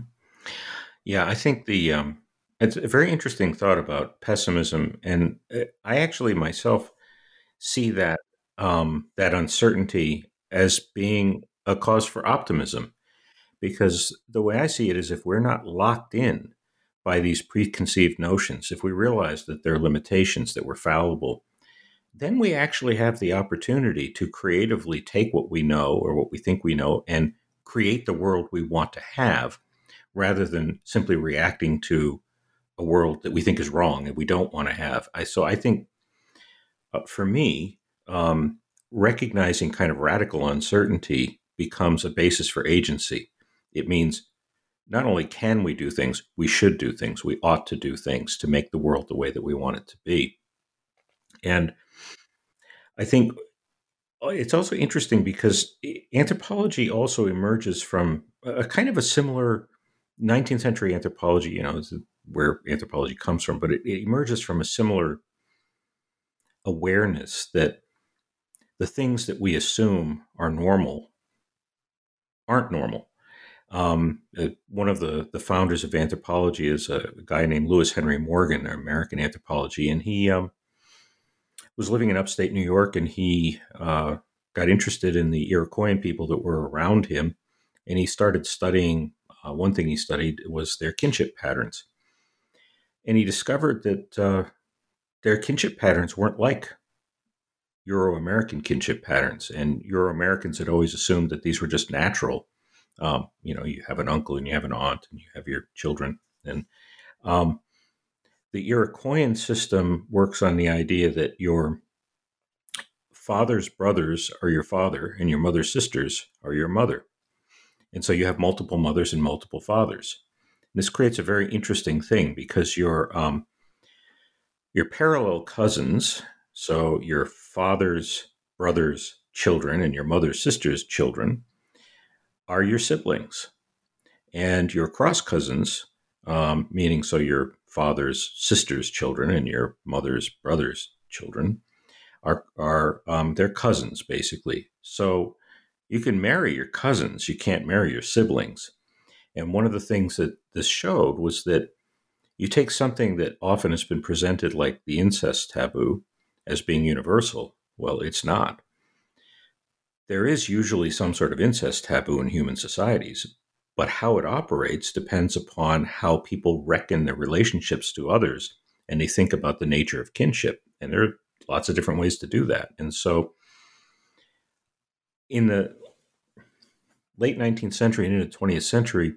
Yeah, I think the um, it's a very interesting thought about pessimism, and uh, I actually myself see that um, that uncertainty as being a cause for optimism because the way I see it is if we're not locked in by these preconceived notions, if we realize that there are limitations, that we're fallible, then we actually have the opportunity to creatively take what we know or what we think we know and create the world we want to have rather than simply reacting to a world that we think is wrong and we don't want to have. I, so I think uh, for me, um, recognizing kind of radical uncertainty becomes a basis for agency. It means not only can we do things, we should do things. We ought to do things to make the world the way that we want it to be. And I think uh, it's also interesting because anthropology also emerges from a kind of a similar 19th century anthropology, you know, where anthropology comes from, but it, it emerges from a similar awareness that the things that we assume are normal aren't normal. Um, uh, one of the, the founders of anthropology is a, guy named Lewis Henry Morgan, American anthropology, and he um, was living in upstate New York, and he uh, got interested in the Iroquoian people that were around him, and he started studying. Uh, one thing he studied was their kinship patterns, and he discovered that uh, their kinship patterns weren't like Euro American kinship patterns, and Euro Americans had always assumed that these were just natural um, you know, you have an uncle and you have an aunt and you have your children. And um, the Iroquoian system works on the idea that your father's brothers are your father, and your mother's sisters are your mother. And so you have multiple mothers and multiple fathers. And this creates a very interesting thing because your um, your parallel cousins, so your father's brother's children and your mother's sister's children, are your siblings, and your cross cousins, um, meaning so your father's sister's children and your mother's brother's children, are are um, cousins basically. So you can marry your cousins, you can't marry your siblings. And one of the things that this showed was that you take something that often has been presented like the incest taboo as being universal. Well, it's not. There is usually some sort of incest taboo in human societies, but how it operates depends upon how people reckon their relationships to others and they think about the nature of kinship. And there are lots of different ways to do that. And so in the late 19th century and into the 20th century,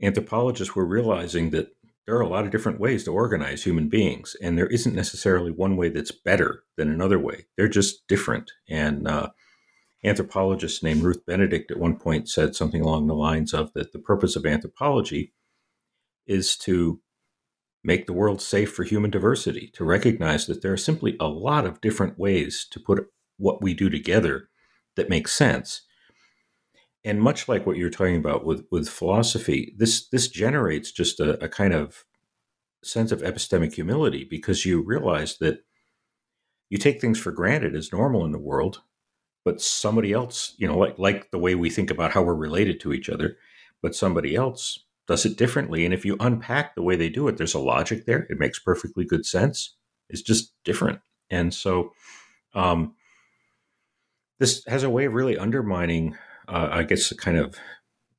anthropologists were realizing that there are a lot of different ways to organize human beings, and there isn't necessarily one way that's better than another way. They're just different. And uh, anthropologist named Ruth Benedict at one point said something along the lines of that the purpose of anthropology is to make the world safe for human diversity, to recognize that there are simply a lot of different ways to put what we do together that makes sense. And much like what you're talking about with, with philosophy, this this generates just a, a kind of sense of epistemic humility because you realize that you take things for granted as normal in the world, but somebody else, you know, like like the way we think about how we're related to each other, but somebody else does it differently. And if you unpack the way they do it, there's a logic there. It makes perfectly good sense. It's just different. And so um, this has a way of really undermining, uh, I guess, a kind of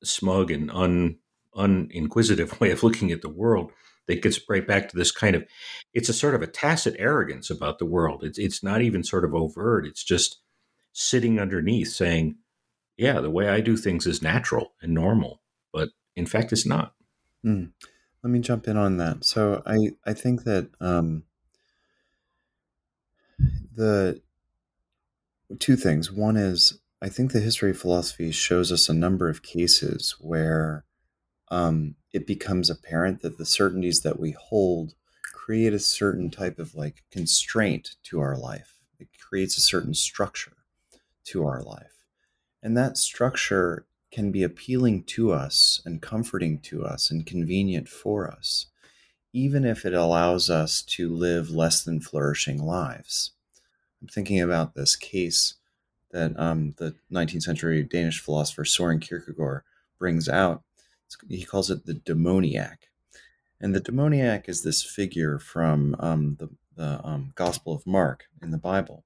smug and un uninquisitive way of looking at the world that gets right back to this kind of it's a sort of a tacit arrogance about the world. It's it's not even sort of overt. It's just sitting underneath saying, yeah, the way I do things is natural and normal, but in fact it's not. Mm. Let me jump in on that. So I I think that um, the two things. One is I think the history of philosophy shows us a number of cases where um, it becomes apparent that the certainties that we hold create a certain type of like constraint to our life. It creates a certain structure to our life. And that structure can be appealing to us and comforting to us and convenient for us, even if it allows us to live less than flourishing lives. I'm thinking about this case that um, the 19th century Danish philosopher Soren Kierkegaard brings out. He calls it the demoniac. And the demoniac is this figure from um, the, the um, Gospel of Mark in the Bible.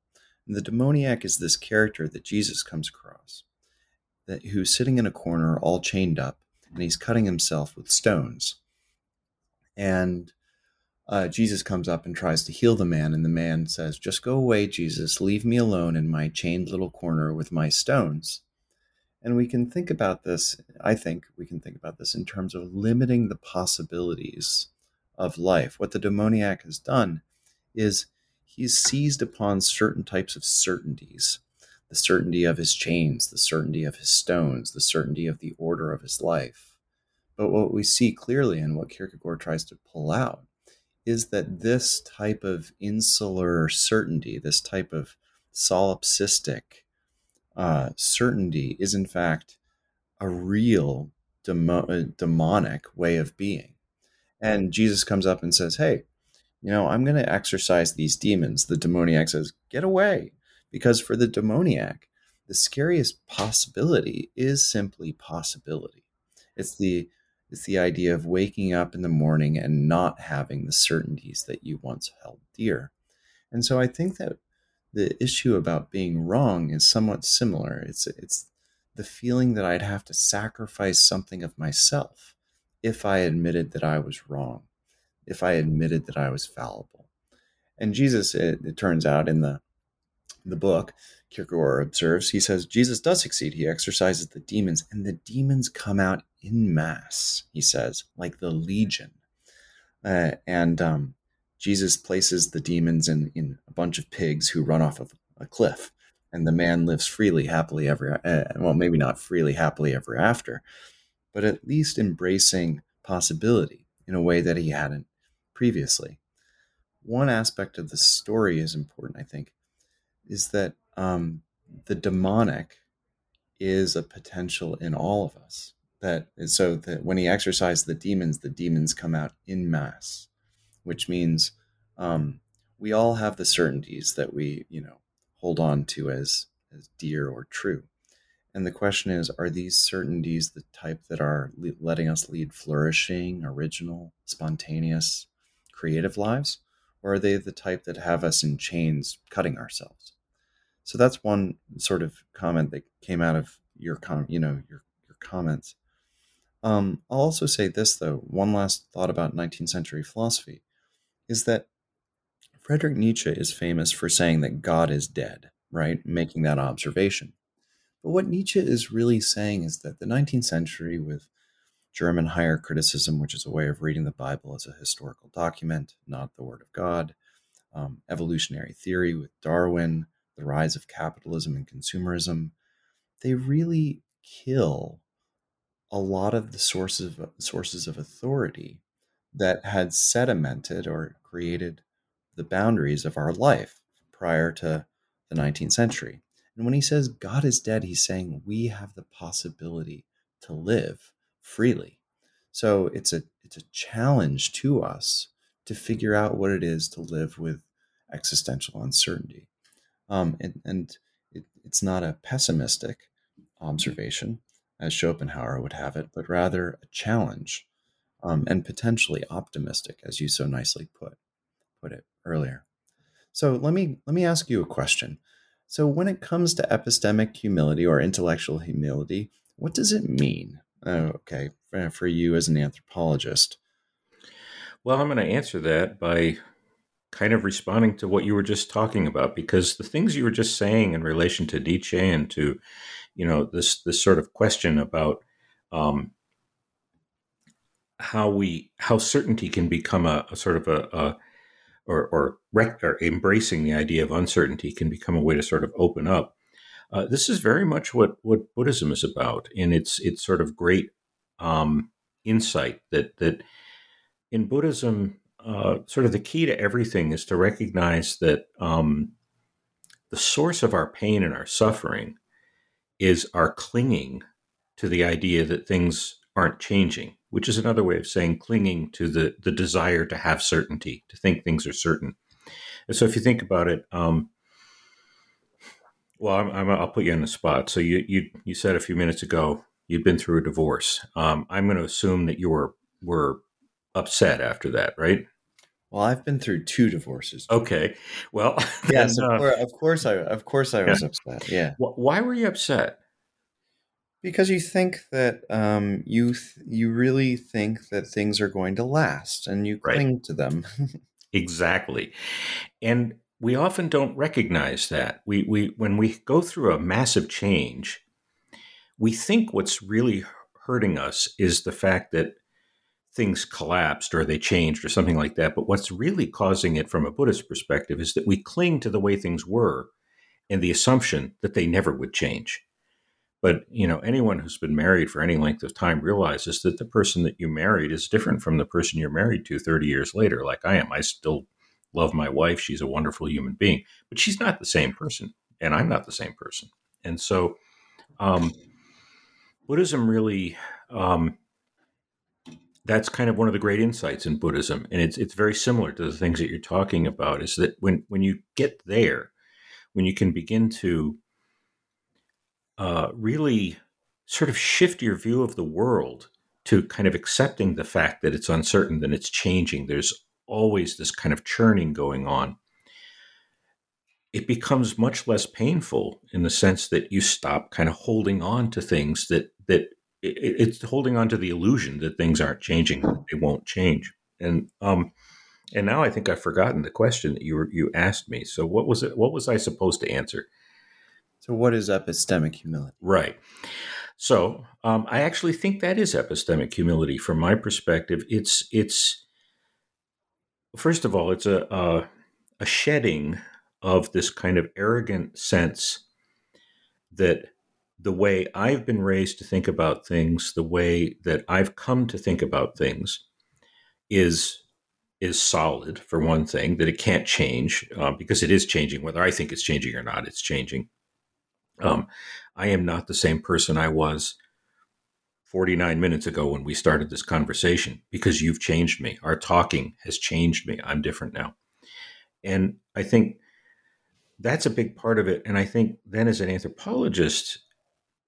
And the demoniac is this character that Jesus comes across, that who's sitting in a corner all chained up, and he's cutting himself with stones. And uh, Jesus comes up and tries to heal the man, and the man says, Just go away, Jesus. Leave me alone in my chained little corner with my stones. And we can think about this, I think we can think about this in terms of limiting the possibilities of life. What the demoniac has done is he's seized upon certain types of certainties the certainty of his chains, the certainty of his stones, the certainty of the order of his life. But what we see clearly and what Kierkegaard tries to pull out is that this type of insular certainty, this type of solipsistic uh, certainty, is in fact a real demo- uh, demonic way of being. And Jesus comes up and says, Hey, you know, I'm going to exorcise these demons. The demoniac says, Get away. Because for the demoniac, the scariest possibility is simply possibility. It's the it's the idea of waking up in the morning and not having the certainties that you once held dear. And so I think that the issue about being wrong is somewhat similar. It's it's the feeling that I'd have to sacrifice something of myself if I admitted that I was wrong, if I admitted that I was fallible. And Jesus, it, it turns out in the the book, Kierkegaard observes, he says Jesus does succeed. He exorcises the demons, and the demons come out in mass, he says, like the legion. Uh, and um, Jesus places the demons in, in a bunch of pigs who run off of a cliff, and the man lives freely, happily ever. Uh, well, maybe not freely, happily ever after, but at least embracing possibility in a way that he hadn't previously. One aspect of the story is important, I think, is that um, the demonic is a potential in all of us. That so that when he exorcised the demons, the demons come out in mass, which means um, we all have the certainties that we, you know, hold on to as as dear or true. And the question is are these certainties the type that are le- letting us lead flourishing, original, spontaneous, creative lives? Or are they the type that have us in chains cutting ourselves? So that's one sort of comment that came out of your com- you know, your, your comments. Um, I'll also say this though, one last thought about 19th century philosophy is that Friedrich Nietzsche is famous for saying that God is dead, right? Making that observation. But what Nietzsche is really saying is that the 19th century, with German higher criticism, which is a way of reading the Bible as a historical document, not the Word of God, um, evolutionary theory with Darwin, the rise of capitalism and consumerism, they really kill a lot of the sources of, sources of authority that had sedimented or created the boundaries of our life prior to the 19th century. And when he says God is dead, he's saying we have the possibility to live freely. So it's a it's a challenge to us to figure out what it is to live with existential uncertainty. Um, and and it, it's not a pessimistic observation, as Schopenhauer would have it, but rather a challenge um, and potentially optimistic, as you so nicely put put it earlier. So let me let me ask you a question. So, when it comes to epistemic humility or intellectual humility, what does it mean? Uh, okay, for you as an anthropologist. Well, I'm going to answer that by kind of responding to what you were just talking about, because the things you were just saying in relation to Nietzsche and to, you know, this this sort of question about um, how we how certainty can become a, a sort of a, a or, or, rec- or, embracing the idea of uncertainty can become a way to sort of open up. Uh, this is very much what, what Buddhism is about and its its sort of great um, insight that that in Buddhism, uh, sort of the key to everything is to recognize that um, the source of our pain and our suffering is our clinging to the idea that things aren't changing, which is another way of saying clinging to the the desire to have certainty, to think things are certain. And so, if you think about it, um, well, i will put you on the spot. So you you you said a few minutes ago you'd been through a divorce. Um, I'm going to assume that you were were upset after that, right? Well, I've been through two divorces. Okay. Well, yes, then, uh, of, course, I of course I was yeah. upset. Yeah. Why were you upset? because you think that um, you th- you really think that things are going to last and you cling right. to them exactly and we often don't recognize that. We we when we go through a massive change we think what's really hurting us is the fact that things collapsed or they changed or something like that. But what's really causing it from a buddhist perspective is that we cling to the way things were and the assumption that they never would change. But you know, anyone who's been married for any length of time realizes that the person that you married is different from the person you're married to 30 years later. Like I am, I still love my wife; she's a wonderful human being, but she's not the same person, and I'm not the same person. And so, um, Buddhism really. Um, that's kind of one of the great insights in Buddhism, and it's it's very similar to the things that you're talking about. Is that when when you get there, when you can begin to uh, really sort of shift your view of the world to kind of accepting the fact that it's uncertain, that it's changing. There's always this kind of churning going on. It becomes much less painful in the sense that you stop kind of holding on to things that that it's holding on to the illusion that things aren't changing, they won't change. And um, and now I think I've forgotten the question that you were, you asked me. So what was it? What was I supposed to answer? So, what is epistemic humility? Right. So, um, I actually think that is epistemic humility from my perspective. It's it's first of all, it's a, a, a shedding of this kind of arrogant sense that the way I've been raised to think about things, the way that I've come to think about things, is is solid for one thing. That it can't change uh, because it is changing. Whether I think it's changing or not, it's changing. Um, I am not the same person I was 49 minutes ago when we started this conversation because you've changed me. Our talking has changed me. I'm different now. And I think that's a big part of it. And I think then, as an anthropologist,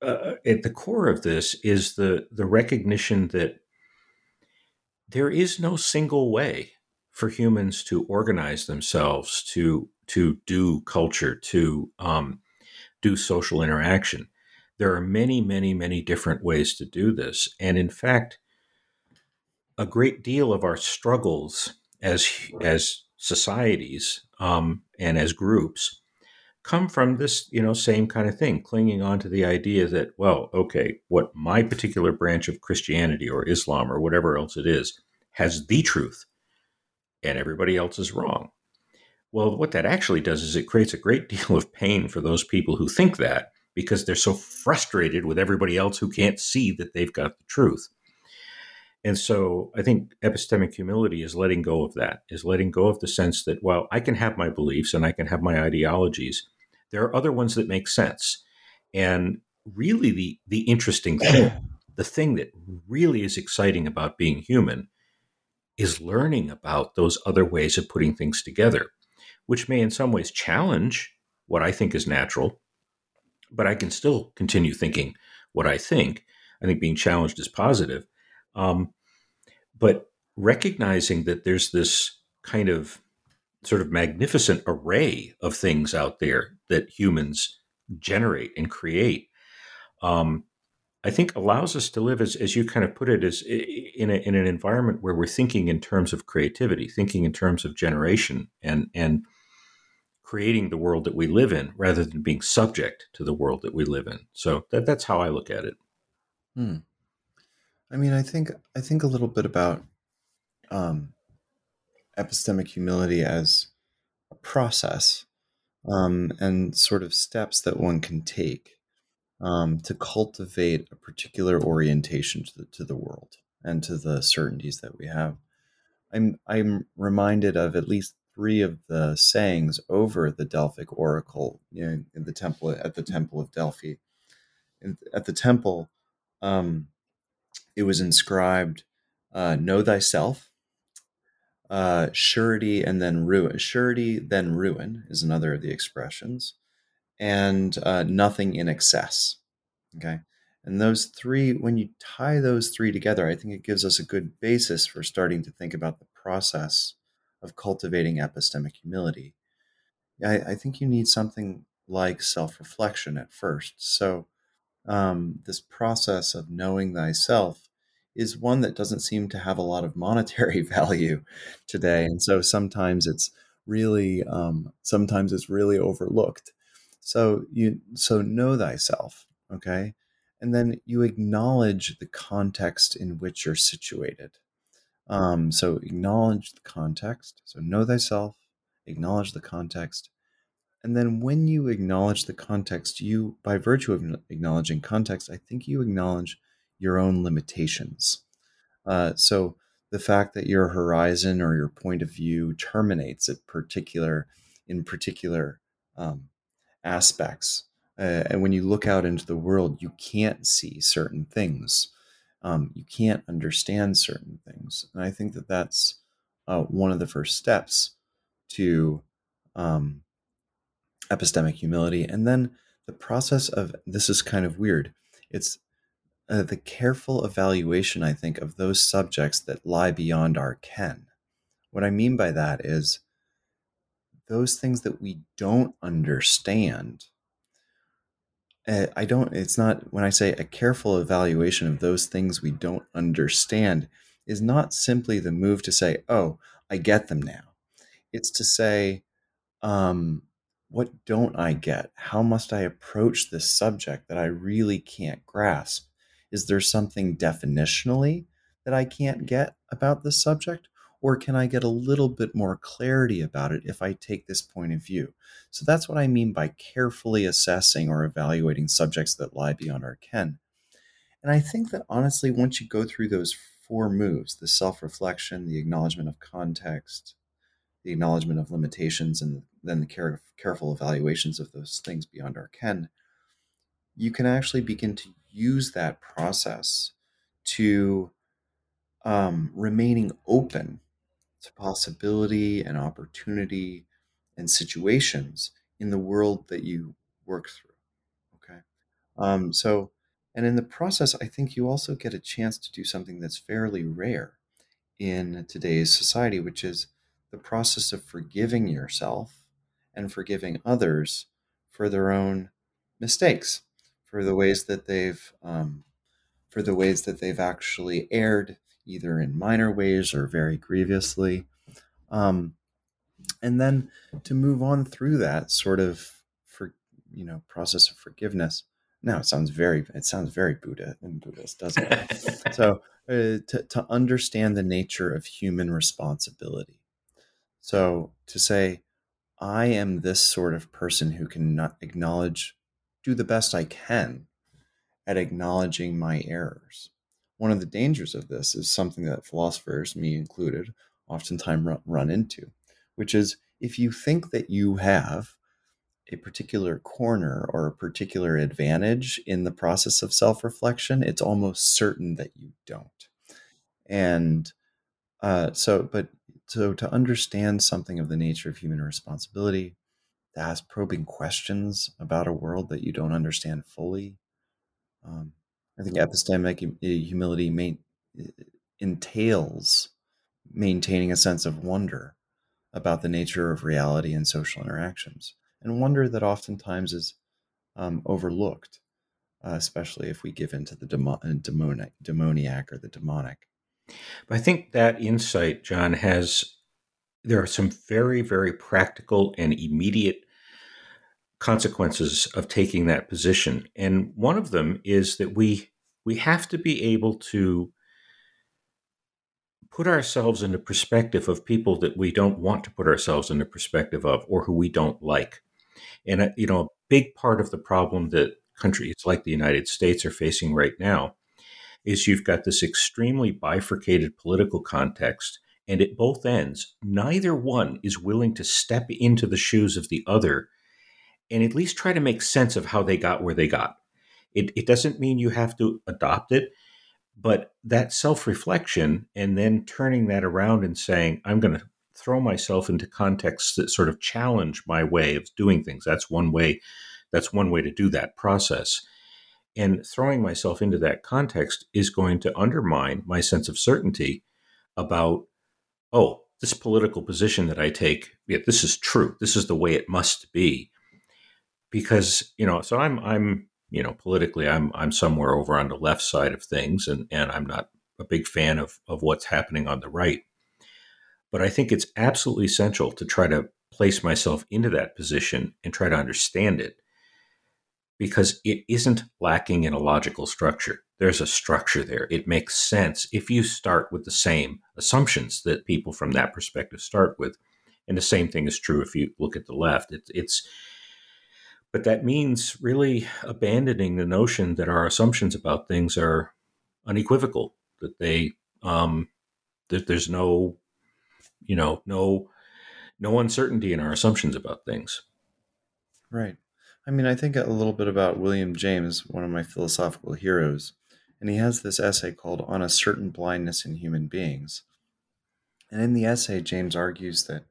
uh, at the core of this is the the recognition that there is no single way for humans to organize themselves to to do culture to um, do social interaction there are many many many different ways to do this and in fact a great deal of our struggles as as societies um, and as groups come from this, you know, same kind of thing, clinging on to the idea that, well, okay, what my particular branch of Christianity or Islam or whatever else it is has the truth and everybody else is wrong. Well, what that actually does is it creates a great deal of pain for those people who think that because they're so frustrated with everybody else who can't see that they've got the truth. And so I think epistemic humility is letting go of that, is letting go of the sense that, well, I can have my beliefs and I can have my ideologies. There are other ones that make sense. And really the the interesting thing, the thing that really is exciting about being human is learning about those other ways of putting things together, which may in some ways challenge what I think is natural, but I can still continue thinking what I think. I think being challenged is positive um, but recognizing that there's this kind of sort of magnificent array of things out there that humans generate and create, um, I think allows us to live, as, as you kind of put it, as in, a, in an environment where we're thinking in terms of creativity, thinking in terms of generation, and and creating the world that we live in, rather than being subject to the world that we live in. So that, that's how I look at it. Hmm. I mean, I think I think a little bit about um, epistemic humility as a process um, and sort of steps that one can take um, to cultivate a particular orientation to the, to the world and to the certainties that we have. I'm I'm reminded of at least three of the sayings over the Delphic oracle, you know, in the temple at the temple of Delphi. In, at the temple, um, it was inscribed uh, know thyself uh, surety and then ruin surety then ruin is another of the expressions and uh, nothing in excess okay and those three when you tie those three together i think it gives us a good basis for starting to think about the process of cultivating epistemic humility i, I think you need something like self-reflection at first so um, this process of knowing thyself is one that doesn't seem to have a lot of monetary value today, and so sometimes it's really um, sometimes it's really overlooked. So you so know thyself, okay, and then you acknowledge the context in which you're situated. Um, so acknowledge the context. So know thyself, acknowledge the context, and then when you acknowledge the context, you, by virtue of acknowledging context, I think you acknowledge your own limitations. Uh, so the fact that your horizon or your point of view terminates at particular in particular um, aspects, uh, and when you look out into the world, you can't see certain things. Um, you can't understand certain things, and I think that that's uh, one of the first steps to um, epistemic humility. And then the process of this is kind of weird. It's uh, the careful evaluation, I think, of those subjects that lie beyond our ken. What I mean by that is those things that we don't understand. Uh, I don't, it's not, when I say a careful evaluation of those things we don't understand, is not simply the move to say, oh, I get them now. It's to say, um, what don't I get? How must I approach this subject that I really can't grasp? Is there something definitionally that I can't get about this subject? Or can I get a little bit more clarity about it if I take this point of view? So that's what I mean by carefully assessing or evaluating subjects that lie beyond our ken. And I think that honestly, once you go through those four moves the self reflection, the acknowledgement of context, the acknowledgement of limitations, and then the care- careful evaluations of those things beyond our ken you can actually begin to use that process to um, remaining open to possibility and opportunity and situations in the world that you work through. Okay. Um, so, and in the process, I think you also get a chance to do something that's fairly rare in today's society, which is the process of forgiving yourself and forgiving others for their own mistakes, for the ways that they've um, for the ways that they've actually erred, either in minor ways or very grievously. Um, and then to move on through that sort of for you know process of forgiveness. Now it sounds very it sounds very Buddha and Buddhist, doesn't it? so uh, to, to understand the nature of human responsibility. So to say, I am this sort of person who can not acknowledge, do the best I can at acknowledging my errors. One of the dangers of this is something that philosophers, me included, oftentimes run, into, which is if you think that you have a particular corner or a particular advantage in the process of self reflection, it's almost certain that you don't. And uh, so, but so to understand something of the nature of human responsibility, to ask probing questions about a world that you don't understand fully, um, I think epistemic uh, humility main, uh, entails maintaining a sense of wonder about the nature of reality and social interactions, and wonder that oftentimes is um, overlooked, uh, especially if we give into the demo- uh, demonic, demoniac or the demonic. But I think that insight, John, has there are some very, very practical and immediate consequences of taking that position. And one of them is that we we have to be able to put ourselves in the perspective of people that we don't want to put ourselves in the perspective of or who we don't like. And uh, you know, a big part of the problem that countries like the United States are facing right now is you've got this extremely bifurcated political context and at both ends neither one is willing to step into the shoes of the other and at least try to make sense of how they got where they got. It, it doesn't mean you have to adopt it, but that self reflection and then turning that around and saying, I'm going to throw myself into contexts that sort of challenge my way of doing things. That's one way. That's one way to do that process. And throwing myself into that context is going to undermine my sense of certainty about, oh, this political position that I take, yeah, this is true. This is the way it must be because you know so i'm i'm you know politically i'm i'm somewhere over on the left side of things and and i'm not a big fan of of what's happening on the right. But i think it's absolutely essential to try to place myself into that position and try to understand it because it isn't lacking in a logical structure. There's a structure there. It makes sense if you start with the same assumptions that people from that perspective start with. And the same thing is true if you look at the left. It's it's but that means really abandoning the notion that our assumptions about things are unequivocal, that they um, that there's no, you know, no no uncertainty in our assumptions about things. Right. I mean, I think a little bit about William James, one of my philosophical heroes, and he has this essay called On a Certain Blindness in Human Beings. And in the essay, James argues that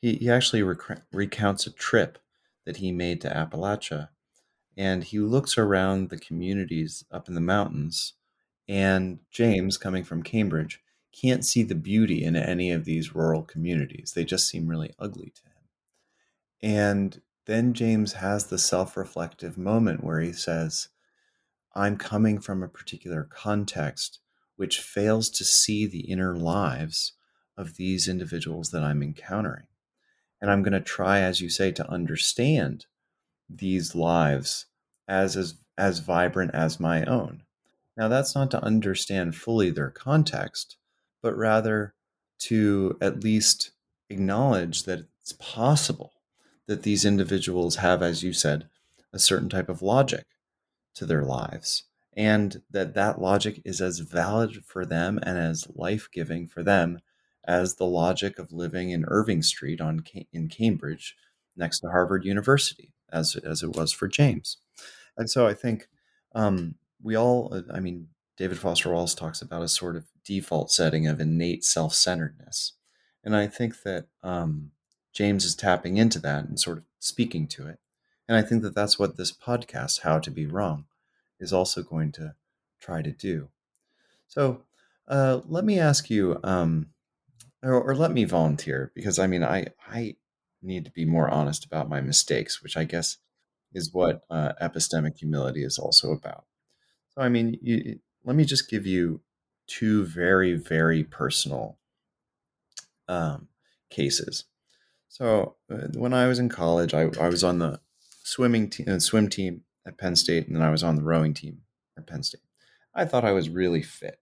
he, he actually rec- recounts a trip that he made to Appalachia. And he looks around the communities up in the mountains, and James, coming from Cambridge, can't see the beauty in any of these rural communities. They just seem really ugly to him. And then James has the self reflective moment where he says, I'm coming from a particular context which fails to see the inner lives of these individuals that I'm encountering. And I'm going to try, as you say, to understand these lives as, as, as vibrant as my own. Now, that's not to understand fully their context, but rather to at least acknowledge that it's possible that these individuals have, as you said, a certain type of logic to their lives and that that logic is as valid for them and as life-giving for them as the logic of living in Irving Street on in Cambridge next to Harvard University as as it was for James. And so I think um, we all I mean David Foster Wallace talks about a sort of default setting of innate self-centeredness. And I think that um, James is tapping into that and sort of speaking to it. And I think that that's what this podcast, How to Be Wrong, is also going to try to do. So uh, let me ask you, um, or, or, let me volunteer, because I mean, I, I need to be more honest about my mistakes, which I guess is what uh, epistemic humility is also about. So, I mean, you, let me just give you two very, very personal um, cases. So, uh, when I was in college, I, I was on the swimming team, uh, swim team at Penn State, and then I was on the rowing team at Penn State. I thought I was really fit.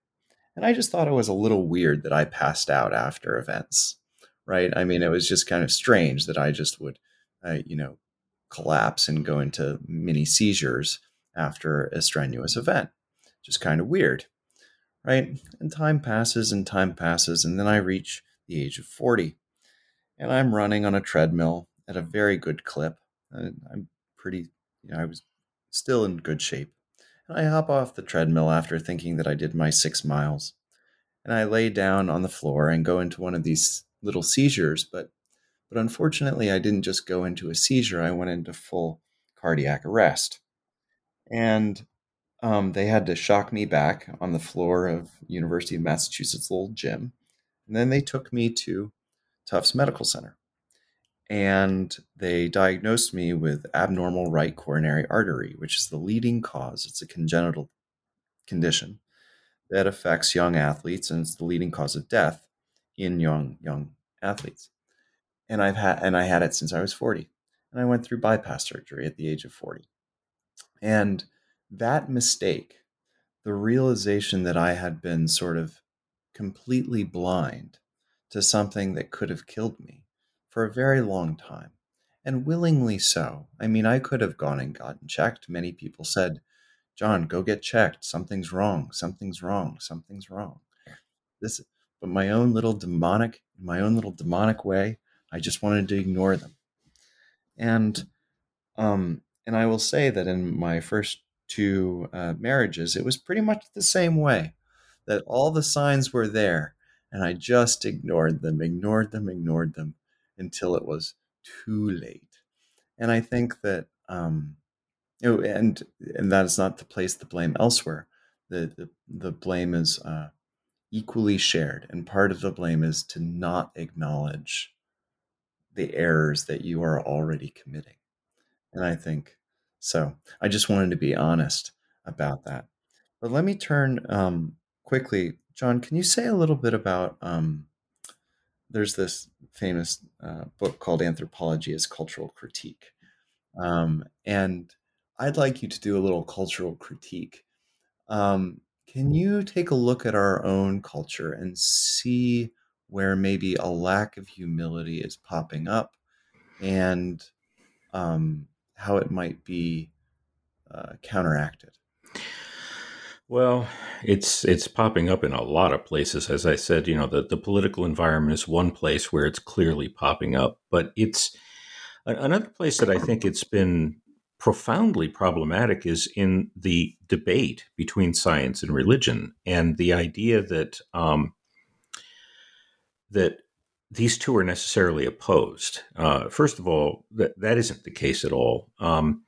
And I just thought it was a little weird that I passed out after events, right? I mean, it was just kind of strange that I just would, uh, you know, collapse and go into mini seizures after a strenuous event. Just kind of weird, right? And time passes and time passes. And then I reach the age of 40 and I'm running on a treadmill at a very good clip. I'm pretty, you know, I was still in good shape. And I hop off the treadmill after thinking that I did my six miles. And I lay down on the floor and go into one of these little seizures, but but unfortunately I didn't just go into a seizure, I went into full cardiac arrest. And um, they had to shock me back on the floor of University of Massachusetts little gym. And then they took me to Tufts Medical Center and they diagnosed me with abnormal right coronary artery, which is the leading cause. It's a congenital condition that affects young athletes, and it's the leading cause of death in young young athletes. And I've had and I had it since I was 40, and I went through bypass surgery at the age of 40. And that mistake, the realization that I had been sort of completely blind to something that could have killed me for a very long time, and willingly so. I mean, I could have gone and gotten checked. Many people said, John, go get checked. Something's wrong. Something's wrong. Something's wrong. This, but my own little demonic, my own little demonic way, I just wanted to ignore them. And, um, and I will say that in my first two uh, marriages, it was pretty much the same way. That all the signs were there, and I just ignored them, ignored them, ignored them, until it was too late. And I think that, um, you know, and and that is not to place the blame elsewhere. The the, the blame is uh, equally shared, and part of the blame is to not acknowledge the errors that you are already committing. And I think so. I just wanted to be honest about that. But let me turn um, quickly, John. Can you say a little bit about um, there's this famous uh, book called Anthropology as Cultural Critique. Um, and I'd like you to do a little cultural critique. Um, can you take a look at our own culture and see where maybe a lack of humility is popping up and um, how it might be uh, counteracted? Well, it's it's popping up in a lot of places. As I said, you know, the, the political environment is one place where it's clearly popping up, but it's another place that I think it's been profoundly problematic is in the debate between science and religion, and the idea that um, that these two are necessarily opposed. Uh, first of all, that that isn't the case at all. Um,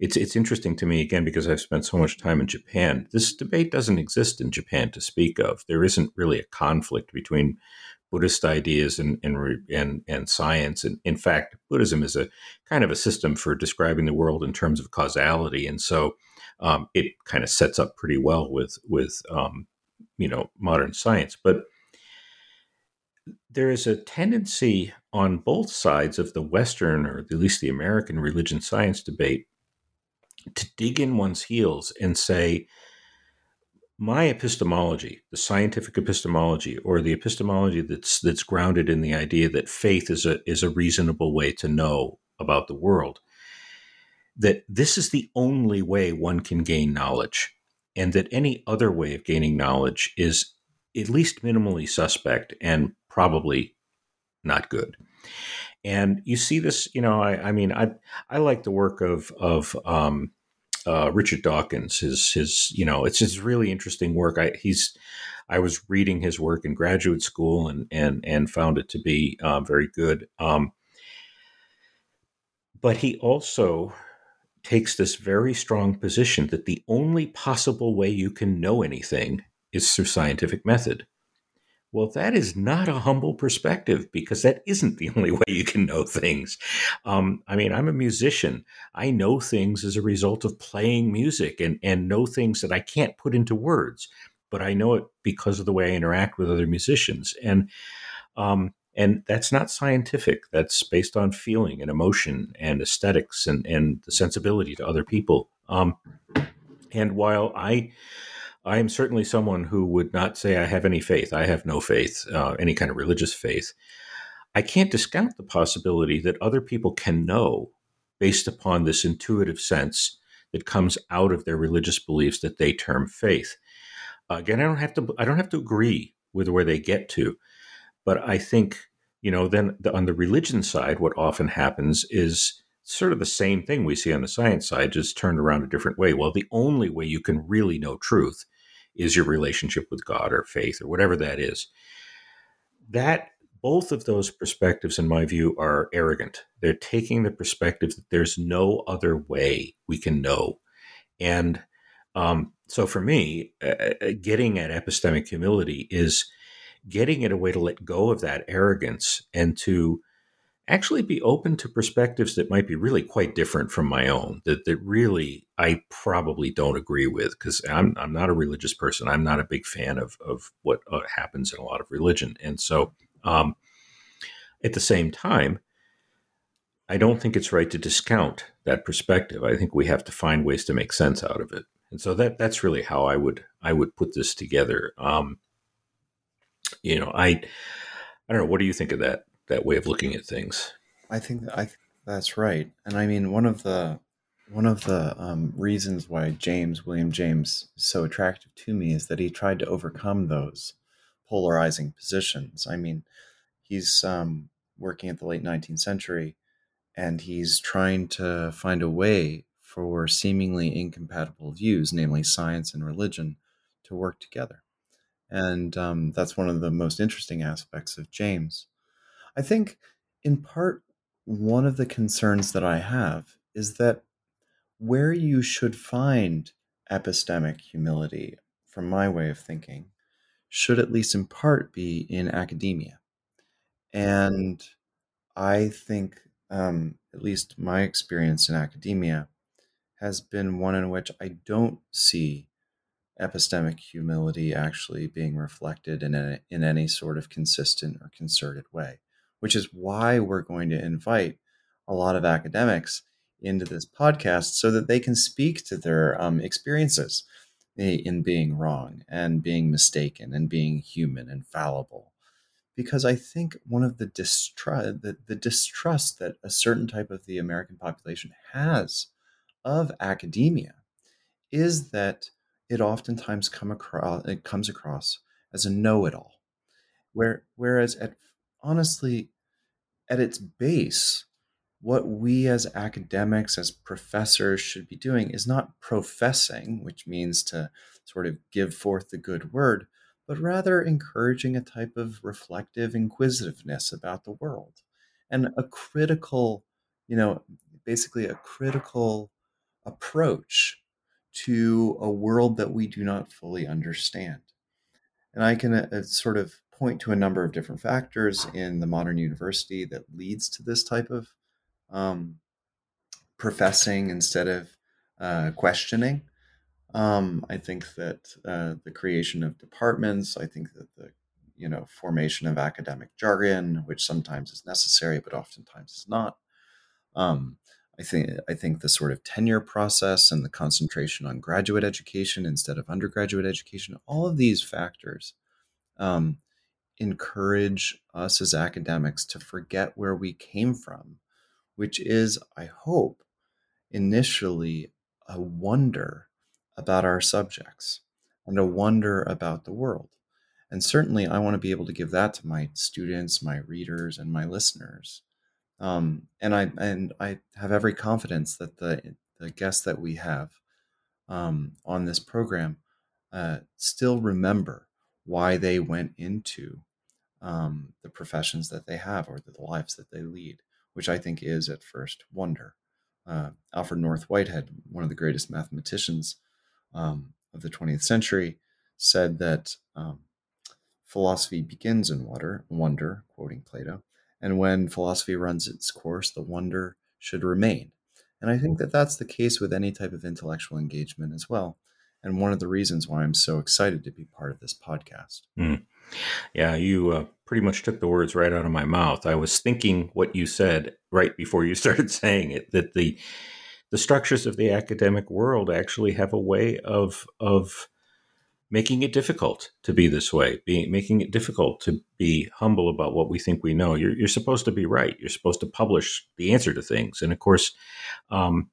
it's it's interesting to me again because I've spent so much time in Japan. This debate doesn't exist in Japan to speak of. There isn't really a conflict between Buddhist ideas and and and, and science. And in fact, Buddhism is a kind of a system for describing the world in terms of causality, and so um, it kind of sets up pretty well with with um, you know modern science. But there is a tendency on both sides of the Western, or at least the American religion science debate, to dig in one's heels and say, my epistemology, the scientific epistemology, or the epistemology that's that's grounded in the idea that faith is a is a reasonable way to know about the world, that this is the only way one can gain knowledge, and that any other way of gaining knowledge is at least minimally suspect and probably not good. And you see this, you know, I, I mean, I I like the work of of um, uh, Richard Dawkins. His his you know it's his really interesting work. I he's I was reading his work in graduate school and and and found it to be uh, very good. Um, but he also takes this very strong position that the only possible way you can know anything is through scientific method. Well, that is not a humble perspective because that isn't the only way you can know things. Um, I mean, I'm a musician. I know things as a result of playing music and, and know things that I can't put into words, but I know it because of the way I interact with other musicians. And um, and that's not scientific. That's based on feeling and emotion and aesthetics and, and the sensibility to other people. Um, and while I I am certainly someone who would not say I have any faith. I have no faith, uh, any kind of religious faith. I can't discount the possibility that other people can know based upon this intuitive sense that comes out of their religious beliefs that they term faith. Uh, again, I don't have to. I don't have to agree with where they get to, but I think you know. Then the, on the religion side, what often happens is sort of the same thing we see on the science side, just turned around a different way. Well, the only way you can really know truth is your relationship with God or faith or whatever that is. That both of those perspectives, in my view, are arrogant. They're taking the perspective that there's no other way we can know. And um, so for me, uh, getting at epistemic humility is getting at a way to let go of that arrogance and to actually be open to perspectives that might be really quite different from my own that, that really I probably don't agree with because I'm, I'm not a religious person. I'm not a big fan of, of what uh, happens in a lot of religion. And so um, at the same time, I don't think it's right to discount that perspective. I think we have to find ways to make sense out of it. And so that that's really how I would I would put this together. Um, you know, I I don't know. What do you think of that? That way of looking at things. I think I think that's right, and I mean one of the one of the um, reasons why James William James is so attractive to me is that he tried to overcome those polarizing positions. I mean, he's um, working at the late 19th century, and he's trying to find a way for seemingly incompatible views, namely science and religion, to work together. And um, that's one of the most interesting aspects of James. I think, in part, one of the concerns that I have is that where you should find epistemic humility, from my way of thinking, should at least in part be in academia. And I think, um, at least my experience in academia, has been one in which I don't see epistemic humility actually being reflected in, a, in any sort of consistent or concerted way which is why we're going to invite a lot of academics into this podcast so that they can speak to their um, experiences in being wrong and being mistaken and being human and fallible. Because I think one of the distrust, the, the distrust that a certain type of the American population has of academia is that it oftentimes come across it comes across as a know-it-all. Where, whereas at honestly at its base, what we as academics, as professors, should be doing is not professing, which means to sort of give forth the good word, but rather encouraging a type of reflective inquisitiveness about the world and a critical, you know, basically a critical approach to a world that we do not fully understand. And I can uh, sort of point to a number of different factors in the modern university that leads to this type of um, professing instead of uh, questioning. Um, I think that uh, the creation of departments, I think that the you know formation of academic jargon, which sometimes is necessary but oftentimes is not. Um, I think I think the sort of tenure process and the concentration on graduate education instead of undergraduate education, all of these factors um, encourage us as academics to forget where we came from, which is, I hope, initially a wonder about our subjects and a wonder about the world. And certainly, I want to be able to give that to my students, my readers, and my listeners. Um, and I and I have every confidence that the the guests that we have um, on this program uh, still remember why they went into um, the professions that they have or the lives that they lead, which I think is at first wonder. Uh, Alfred North Whitehead, one of the greatest mathematicians um, of the 20th century, said that um, philosophy begins in wonder, wonder, quoting Plato, and when philosophy runs its course, the wonder should remain. And I think that that's the case with any type of intellectual engagement as well. And one of the reasons why I'm so excited to be part of this podcast. Mm. Yeah, you uh, pretty much took the words right out of my mouth. I was thinking what you said right before you started saying it that the the structures of the academic world actually have a way of of making it difficult to be this way, being making it difficult to be humble about what we think we know. You're, you're supposed to be right. You're supposed to publish the answer to things. And of course, um,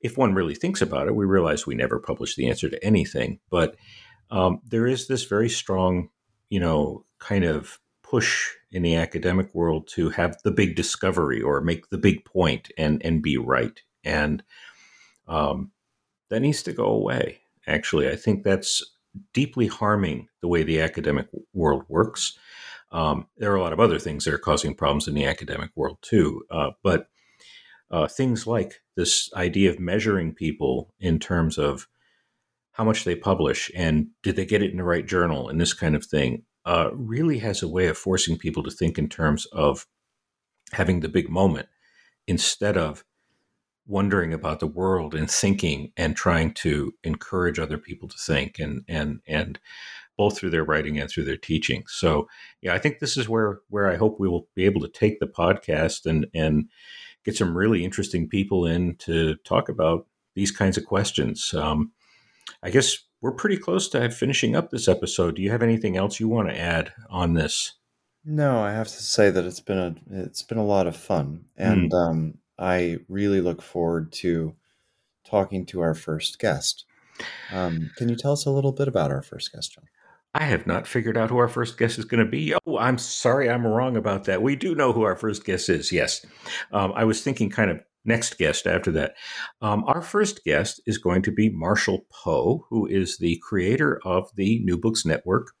if one really thinks about it, we realize we never publish the answer to anything. But um, there is this very strong, you know, kind of push in the academic world to have the big discovery or make the big point and and be right. And um, that needs to go away. Actually, I think that's deeply harming the way the academic world works. Um, there are a lot of other things that are causing problems in the academic world too, uh, but uh, things like this idea of measuring people in terms of how much they publish and did they get it in the right journal and this kind of thing uh, really has a way of forcing people to think in terms of having the big moment instead of wondering about the world and thinking and trying to encourage other people to think and and and both through their writing and through their teaching. So yeah, I think this is where where I hope we will be able to take the podcast and and get some really interesting people in to talk about these kinds of questions. Um, I guess we're pretty close to finishing up this episode. Do you have anything else you want to add on this? No, I have to say that it's been a it's been a lot of fun, and mm. um, I really look forward to talking to our first guest. Um, can you tell us a little bit about our first guest, John? I have not figured out who our first guest is going to be. Oh, I'm sorry, I'm wrong about that. We do know who our first guest is. Yes, um, I was thinking kind of next guest after that. Um, our first guest is going to be Marshall Poe, who is the creator of the New Books Network,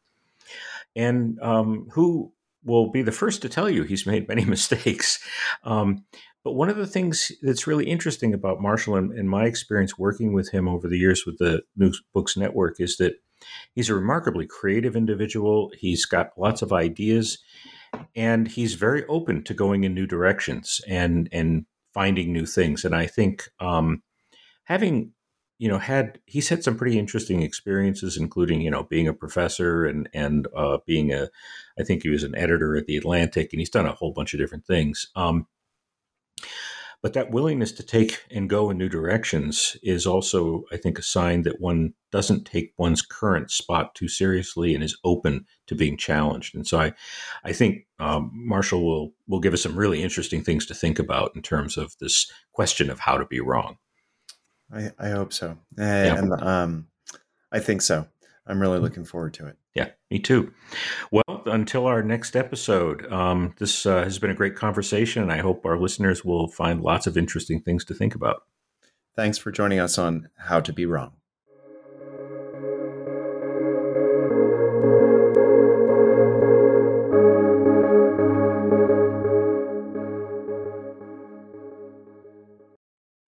and um, who will be the first to tell you he's made many mistakes. Um, but one of the things that's really interesting about Marshall and, and my experience working with him over the years with the New Books Network is that he's a remarkably creative individual. He's got lots of ideas and he's very open to going in new directions and and finding new things. And I think um, having you know had he's had some pretty interesting experiences, including you know being a professor and and uh, being a I think he was an editor at the Atlantic, and he's done a whole bunch of different things. Um, but that willingness to take and go in new directions is also, I think, a sign that one doesn't take one's current spot too seriously and is open to being challenged. And so I, I think um, Marshall will will give us some really interesting things to think about in terms of this question of how to be wrong. I, I hope so, and yeah. um, I think so. I'm really looking forward to it. Yeah, me too. Well, until our next episode, um, this uh, has been a great conversation, and I hope our listeners will find lots of interesting things to think about. Thanks for joining us on How to Be Wrong.